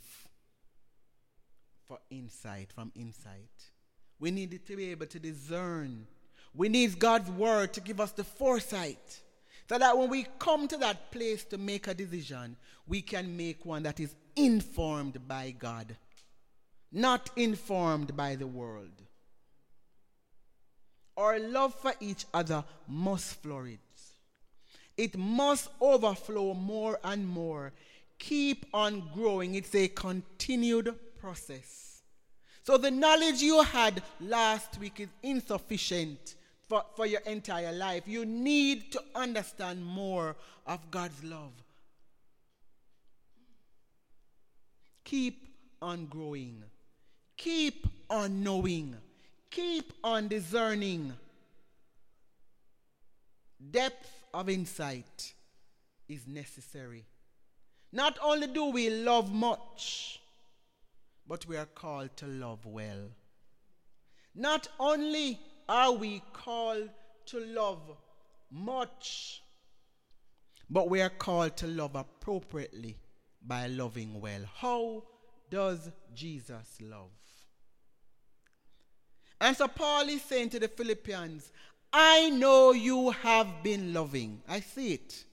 for insight, from insight. We need to be able to discern. We need God's word to give us the foresight so that when we come to that place to make a decision, we can make one that is informed by God, not informed by the world. Our love for each other must flourish. It must overflow more and more. Keep on growing. It's a continued process. So the knowledge you had last week is insufficient for, for your entire life. You need to understand more of God's love. Keep on growing. Keep on knowing. Keep on discerning. Depth of insight is necessary. Not only do we love much, but we are called to love well. Not only are we called to love much, but we are called to love appropriately by loving well. How does Jesus love? And so Paul is saying to the Philippians, I know you have been loving. I see it.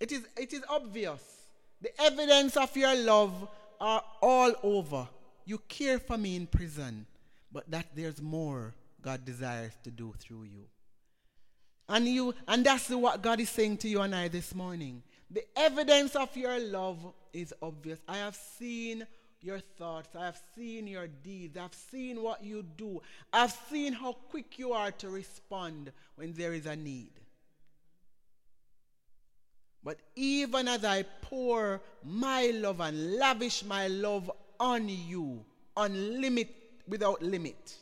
It is, it is obvious. The evidence of your love are all over. You care for me in prison, but that there's more God desires to do through you. And you and that's what God is saying to you and I this morning. The evidence of your love is obvious. I have seen your thoughts. I have seen your deeds. I've seen what you do. I've seen how quick you are to respond when there is a need. But even as I pour my love and lavish my love on you, unlimited, without limit,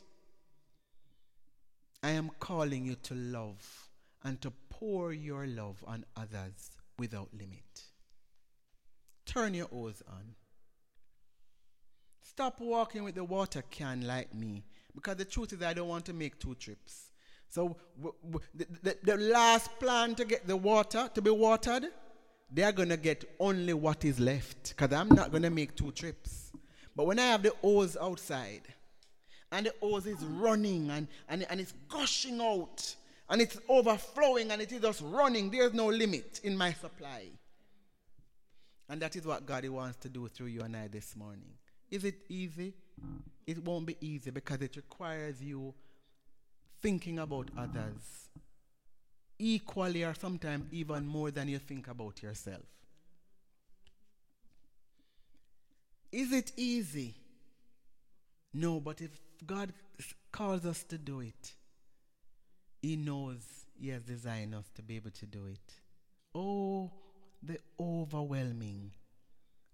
I am calling you to love and to pour your love on others without limit. Turn your oars on. Stop walking with the water can like me because the truth is I don't want to make two trips. So w- w- the, the, the last plan to get the water to be watered they're going to get only what is left because I'm not going to make two trips. But when I have the hose outside and the hose is running and, and, and it's gushing out and it's overflowing and it is just running, there's no limit in my supply. And that is what God wants to do through you and I this morning. Is it easy? It won't be easy because it requires you thinking about others equally or sometimes even more than you think about yourself. Is it easy? No, but if God calls us to do it, He knows He has designed us to be able to do it. Oh, the overwhelming,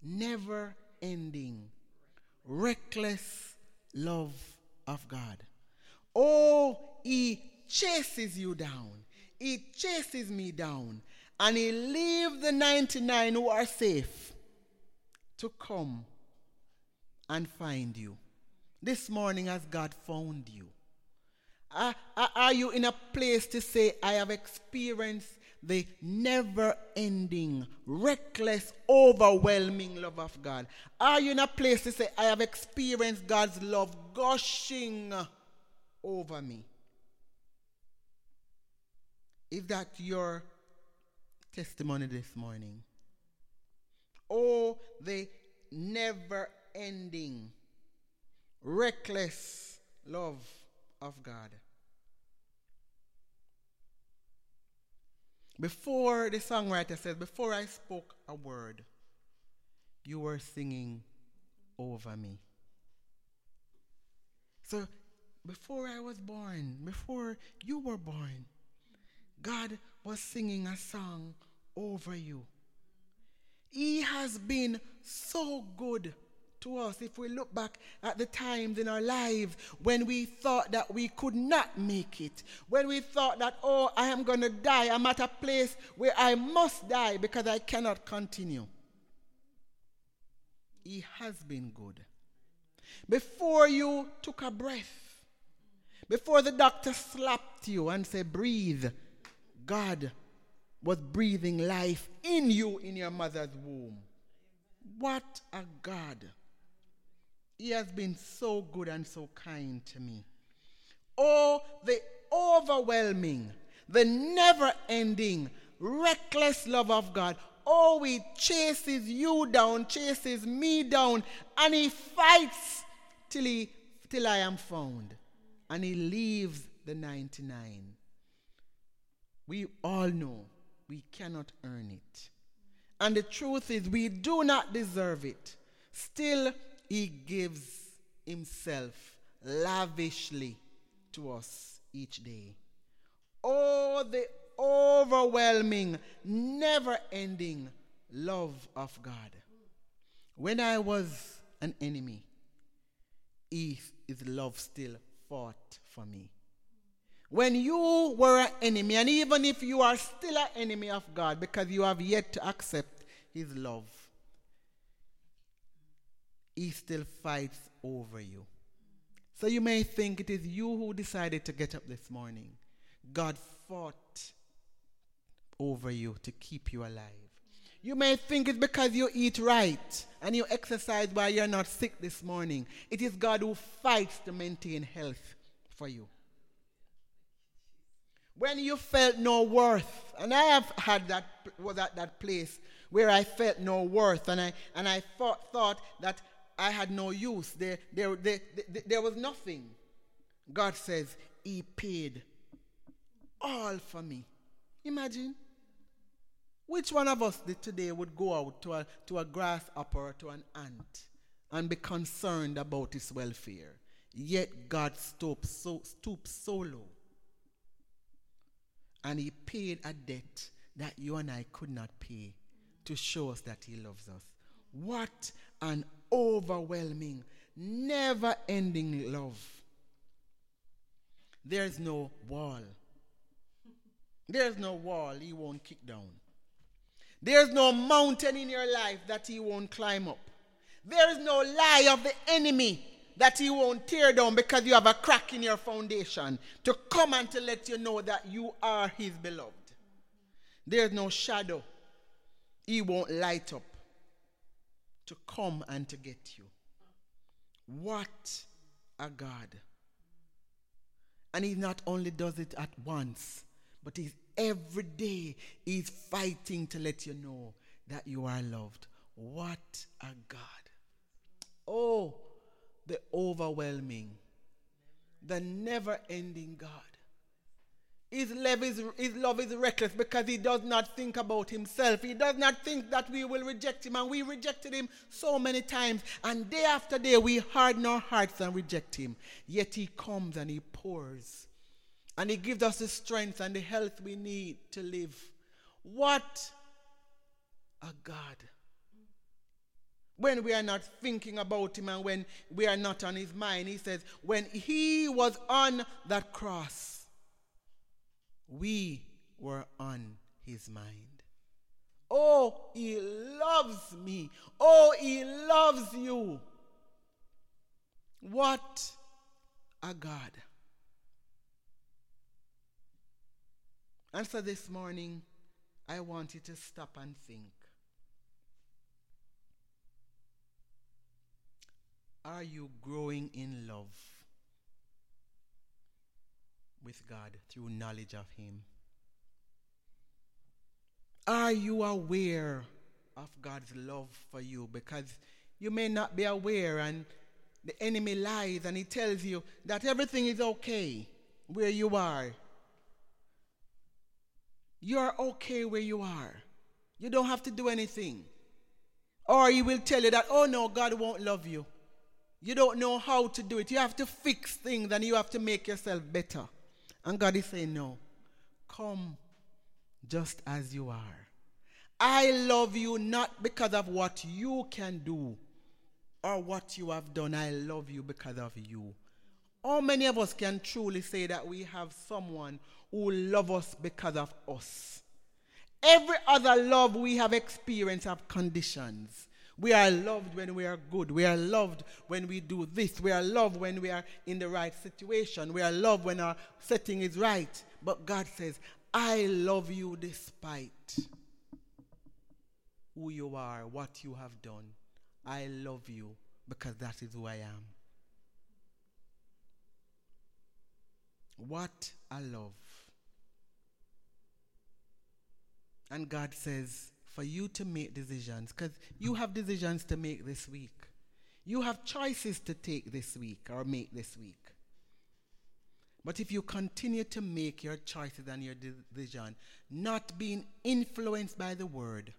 never ending, reckless love of God. Oh, He chases you down. He chases me down. And He leaves the 99 who are safe to come and find you. This morning, has God found you? Are, are you in a place to say, I have experienced the never ending, reckless, overwhelming love of God? Are you in a place to say, I have experienced God's love gushing over me? Is that your testimony this morning? Oh, the never ending, reckless love of God. Before the songwriter says, Before I spoke a word, you were singing over me. So, before I was born, before you were born, God was singing a song over you. He has been so good to us. If we look back at the times in our lives when we thought that we could not make it, when we thought that, oh, I am going to die, I'm at a place where I must die because I cannot continue. He has been good. Before you took a breath, before the doctor slapped you and said, breathe, God was breathing life in you in your mother's womb. What a God. He has been so good and so kind to me. Oh, the overwhelming, the never ending, reckless love of God. Oh, he chases you down, chases me down, and he fights till, he, till I am found. And he leaves the 99. We all know we cannot earn it. And the truth is, we do not deserve it. Still, He gives Himself lavishly to us each day. Oh, the overwhelming, never ending love of God. When I was an enemy, His love still fought for me. When you were an enemy, and even if you are still an enemy of God because you have yet to accept His love, He still fights over you. So you may think it is you who decided to get up this morning. God fought over you to keep you alive. You may think it's because you eat right and you exercise while you're not sick this morning. It is God who fights to maintain health for you when you felt no worth, and I have had that, was at that place where I felt no worth, and I, and I thought, thought that I had no use. There, there, there, there, was nothing. God says, He paid all for me. Imagine. Which one of us today would go out to a, to a grasshopper or to an ant and be concerned about his welfare? Yet God stoops so, stoops so low and he paid a debt that you and I could not pay to show us that he loves us. What an overwhelming, never ending love. There's no wall. There's no wall he won't kick down. There's no mountain in your life that he won't climb up. There is no lie of the enemy that he won't tear down because you have a crack in your foundation to come and to let you know that you are his beloved. There's no shadow He won't light up to come and to get you. What a God. And he not only does it at once, but he's every day he's fighting to let you know that you are loved. What a God. Oh, the overwhelming, the never ending God. His love, is, his love is reckless because he does not think about himself. He does not think that we will reject him. And we rejected him so many times. And day after day, we harden our hearts and reject him. Yet he comes and he pours. And he gives us the strength and the health we need to live. What a God. When we are not thinking about him and when we are not on his mind, he says, when he was on that cross, we were on his mind. Oh, he loves me. Oh, he loves you. What a God. And so this morning, I want you to stop and think. Are you growing in love? With God through knowledge of Him? Are you aware of God's love for you? Because you may not be aware, and the enemy lies and he tells you that everything is okay where you are. You are okay where you are. You don't have to do anything. Or he will tell you that, oh no, God won't love you. You don't know how to do it. You have to fix things and you have to make yourself better. And God is saying, No, come just as you are. I love you not because of what you can do or what you have done. I love you because of you. How many of us can truly say that we have someone who loves us because of us? Every other love we have experienced have conditions. We are loved when we are good. We are loved when we do this. We are loved when we are in the right situation. We are loved when our setting is right. But God says, I love you despite who you are, what you have done. I love you because that is who I am. What a love. And God says, for you to make decisions because you have decisions to make this week. You have choices to take this week or make this week. But if you continue to make your choices and your decision, not being influenced by the word,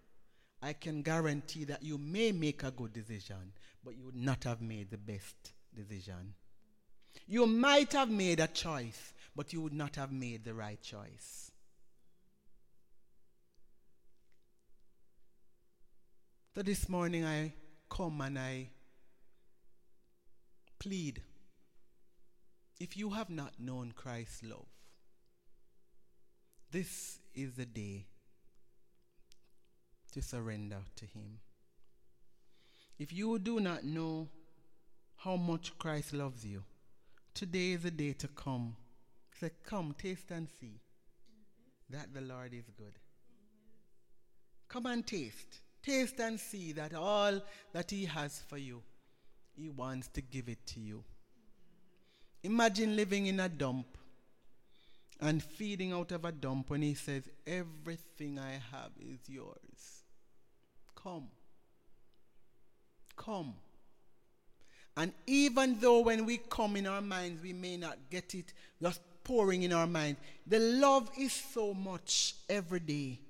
I can guarantee that you may make a good decision, but you would not have made the best decision. You might have made a choice, but you would not have made the right choice. So this morning I come and I plead. If you have not known Christ's love, this is the day to surrender to Him. If you do not know how much Christ loves you, today is the day to come. Say, Come, taste and see that the Lord is good. Come and taste. Taste and see that all that He has for you, He wants to give it to you. Imagine living in a dump and feeding out of a dump when He says, Everything I have is yours. Come. Come. And even though when we come in our minds, we may not get it just pouring in our mind, the love is so much every day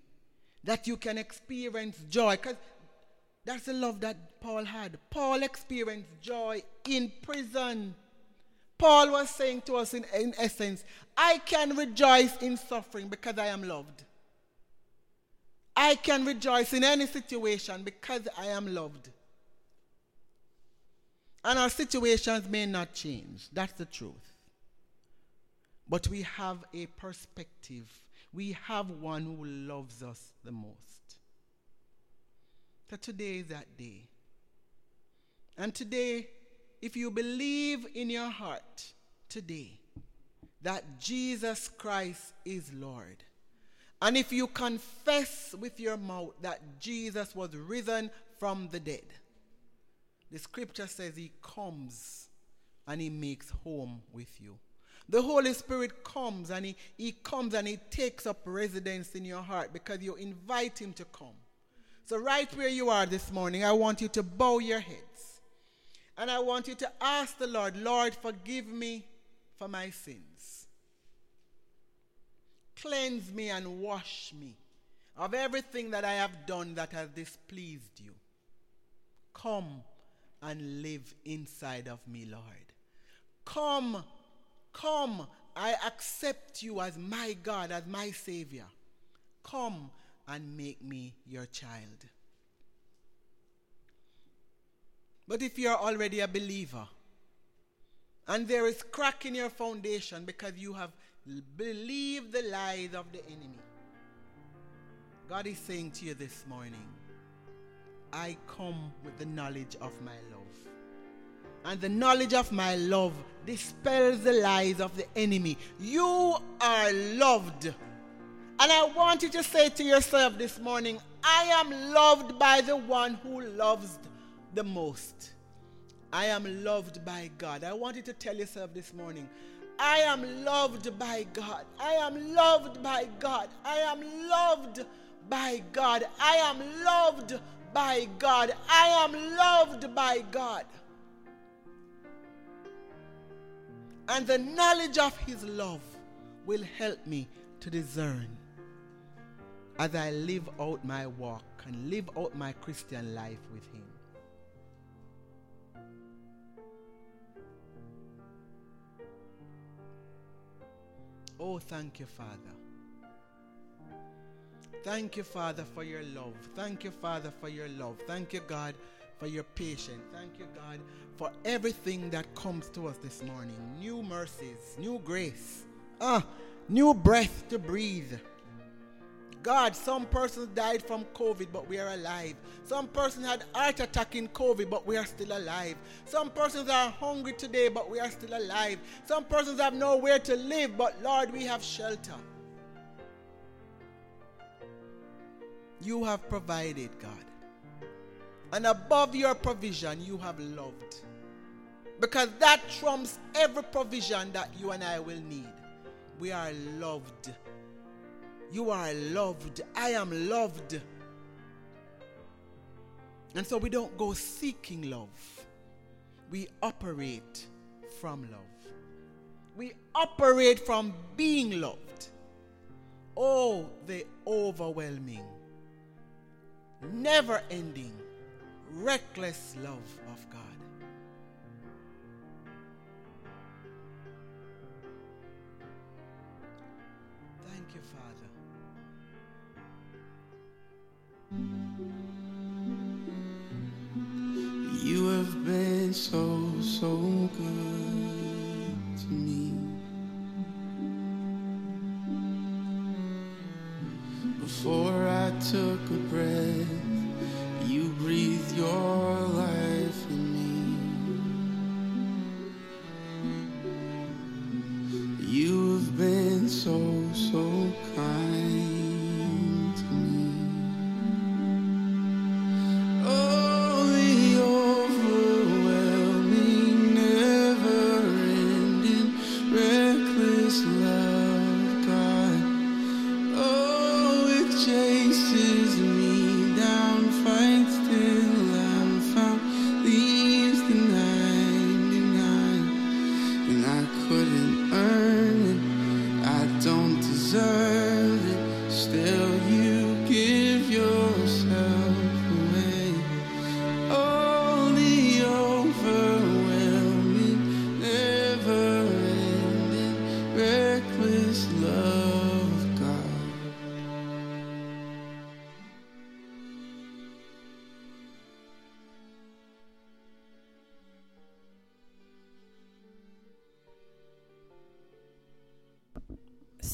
that you can experience joy. Because that's the love that Paul had. Paul experienced joy in prison. Paul was saying to us in, in essence, I can rejoice in suffering because I am loved. I can rejoice in any situation because I am loved. And our situations may not change. That's the truth. But we have a perspective we have one who loves us the most. So today is that day. And today, if you believe in your heart today that Jesus Christ is Lord, And if you confess with your mouth that Jesus was risen from the dead, the scripture says he comes and he makes home with you. The Holy Spirit comes and he, he comes and he takes up residence in your heart because you invite him to come. So, right where you are this morning, I want you to bow your heads. And I want you to ask the Lord, Lord, forgive me for my sins. Cleanse me and wash me of everything that I have done that has displeased you. Come and live inside of me, Lord. Come, come, I accept you as my God, as my Savior. Come and make me your child. But if you're already a believer, and there is crack in your foundation because you have believed the lies of the enemy, God is saying to you this morning, I come with the knowledge of my love. And the knowledge of my love dispels the lies of the enemy. You are loved. And I want you to say to yourself this morning, I am loved by the one who loves the most. I am loved by God. I want you to tell yourself this morning, I am loved by God. I am loved by God. I am loved by God. I am loved by God. I am loved by God. And the knowledge of His love will help me to discern as I live out my walk and live out my Christian life with Him. Oh, thank you, Father. Thank you, Father, for your love. Thank you, Father, for your love. Thank you, God, for your patience. Thank you, God, for everything that comes to us this morning. New mercies, new grace, ah, new breath to breathe. God, some persons died from COVID, but we are alive. Some person had heart attack in COVID, but we are still alive. Some persons are hungry today, but we are still alive. Some persons have nowhere to live, but Lord, we have shelter. You have provided, God. And above your provision, you have loved. Because that trumps every provision that you and I will need. We are loved. You are loved. I am loved. And so we don't go seeking love. We operate from love. We operate from being loved. Oh, the overwhelming, never ending, reckless love of God. Thank you, Father. You have been so, so good to me. Before I took a breath, you breathe your life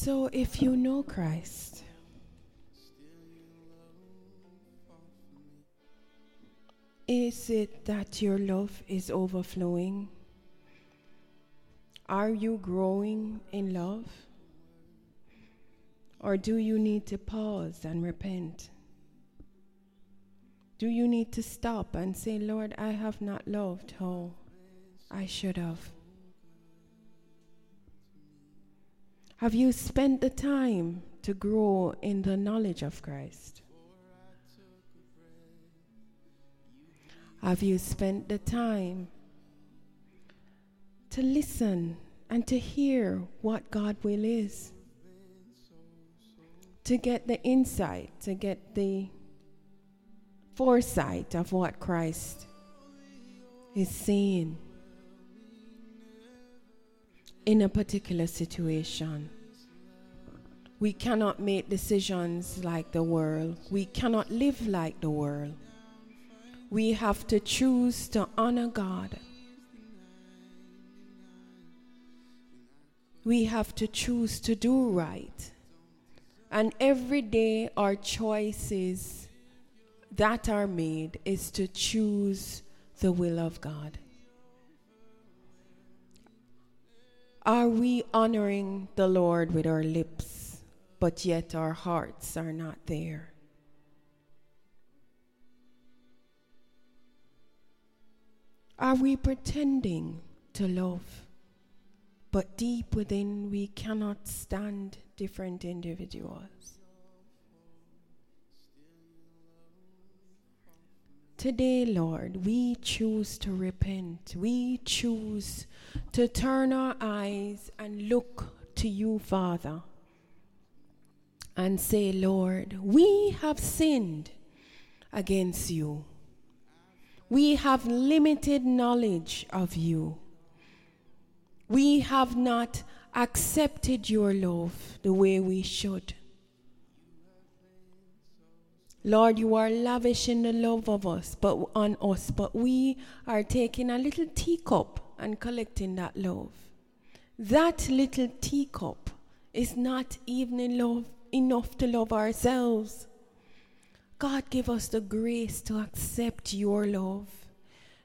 So, if you know Christ, is it that your love is overflowing? Are you growing in love? Or do you need to pause and repent? Do you need to stop and say, Lord, I have not loved how I should have? Have you spent the time to grow in the knowledge of Christ? Have you spent the time to listen and to hear what God will is? To get the insight, to get the foresight of what Christ is saying in a particular situation. We cannot make decisions like the world. We cannot live like the world. We have to choose to honor God. We have to choose to do right. And every day, our choices that are made is to choose the will of God. Are we honoring the Lord with our lips, but yet our hearts are not there? Are we pretending to love, but deep within we cannot stand different individuals? Today, Lord, we choose to repent. We choose to turn our eyes and look to you, Father, and say, Lord, we have sinned against you. We have limited knowledge of you. We have not accepted your love the way we should. Lord, you are lavish in the love of us, but on us, but we are taking a little teacup and collecting that love. That little teacup is not even love, enough to love ourselves. God, give us the grace to accept your love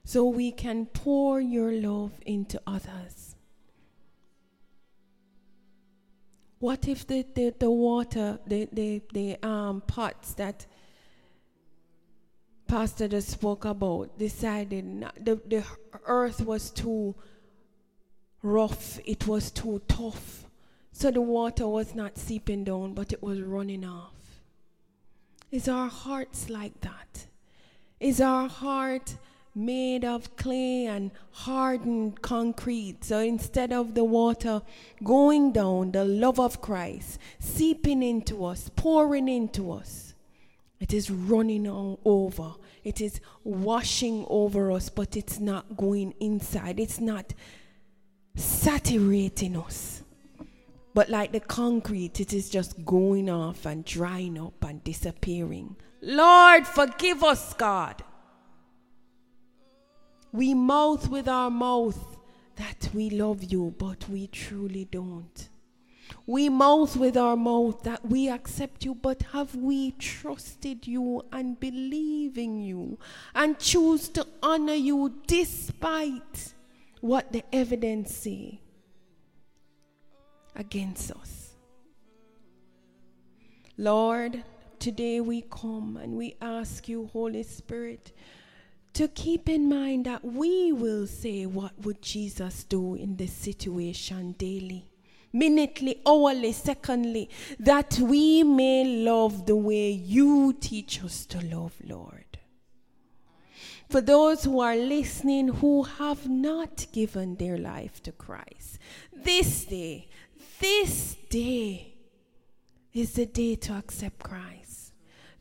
so we can pour your love into others. What if the, the, the water, the, the, the um, pots that Pastor just spoke about decided not, the, the earth was too rough, it was too tough. So the water was not seeping down, but it was running off. Is our hearts like that? Is our heart made of clay and hardened concrete? So instead of the water going down, the love of Christ seeping into us, pouring into us, it is running on over. It is washing over us, but it's not going inside. It's not saturating us. But like the concrete, it is just going off and drying up and disappearing. Lord, forgive us, God. We mouth with our mouth that we love you, but we truly don't. We mouth with our mouth that we accept you, but have we trusted you and believe in you and choose to honor you despite what the evidence say against us? Lord, today we come and we ask you, Holy Spirit, to keep in mind that we will say, What would Jesus do in this situation daily? Minutely, hourly, secondly, that we may love the way you teach us to love, Lord. For those who are listening who have not given their life to Christ, this day, this day is the day to accept Christ.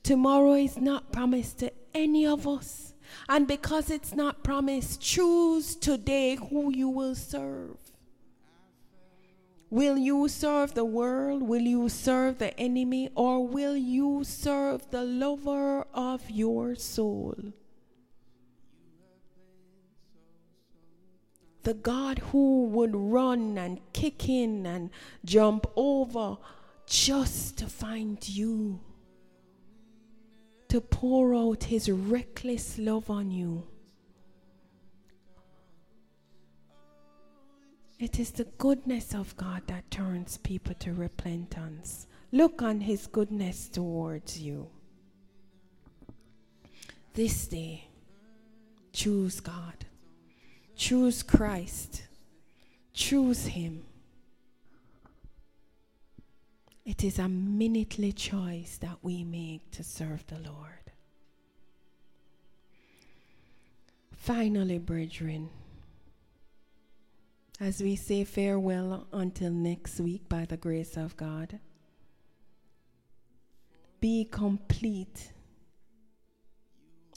Tomorrow is not promised to any of us. And because it's not promised, choose today who you will serve. Will you serve the world? Will you serve the enemy? Or will you serve the lover of your soul? The God who would run and kick in and jump over just to find you, to pour out his reckless love on you. It is the goodness of God that turns people to repentance. Look on his goodness towards you. This day, choose God. Choose Christ. Choose him. It is a minutely choice that we make to serve the Lord. Finally, brethren, as we say farewell until next week by the grace of God, be complete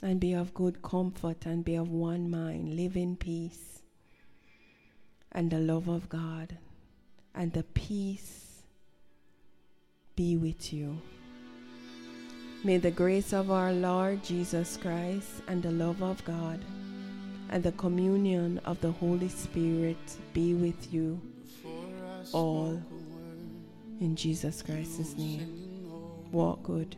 and be of good comfort and be of one mind. Live in peace and the love of God and the peace be with you. May the grace of our Lord Jesus Christ and the love of God and the communion of the Holy Spirit be with you all in Jesus Christ's name. Walk good.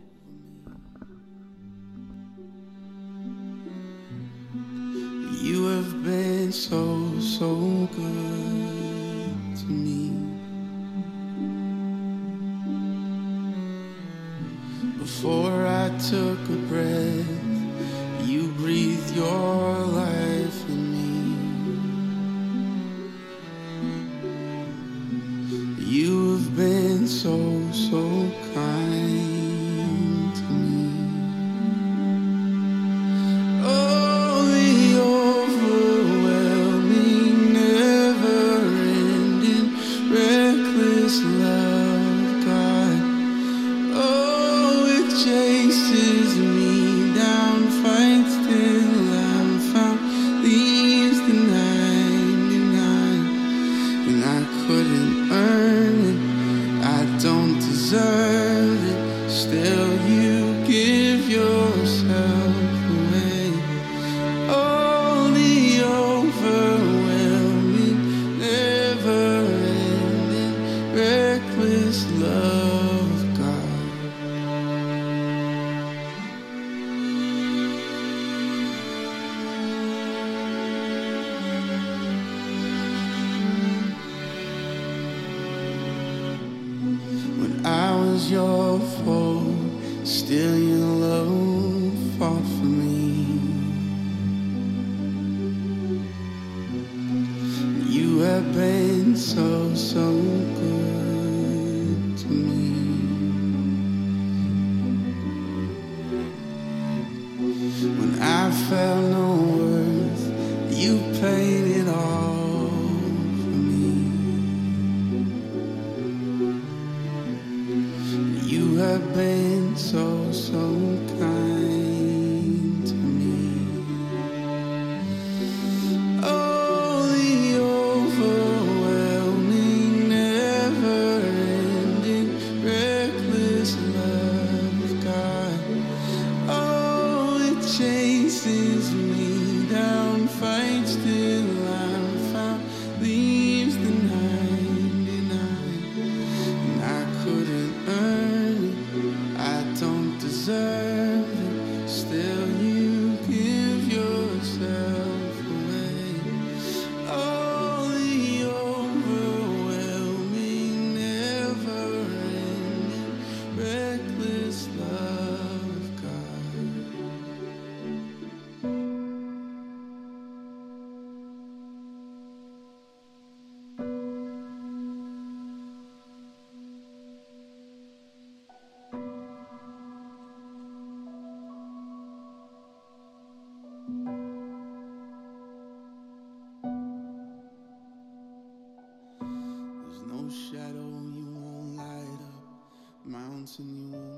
You have been so, so good to me. Before I took a breath, you breathed your life so, so mountain you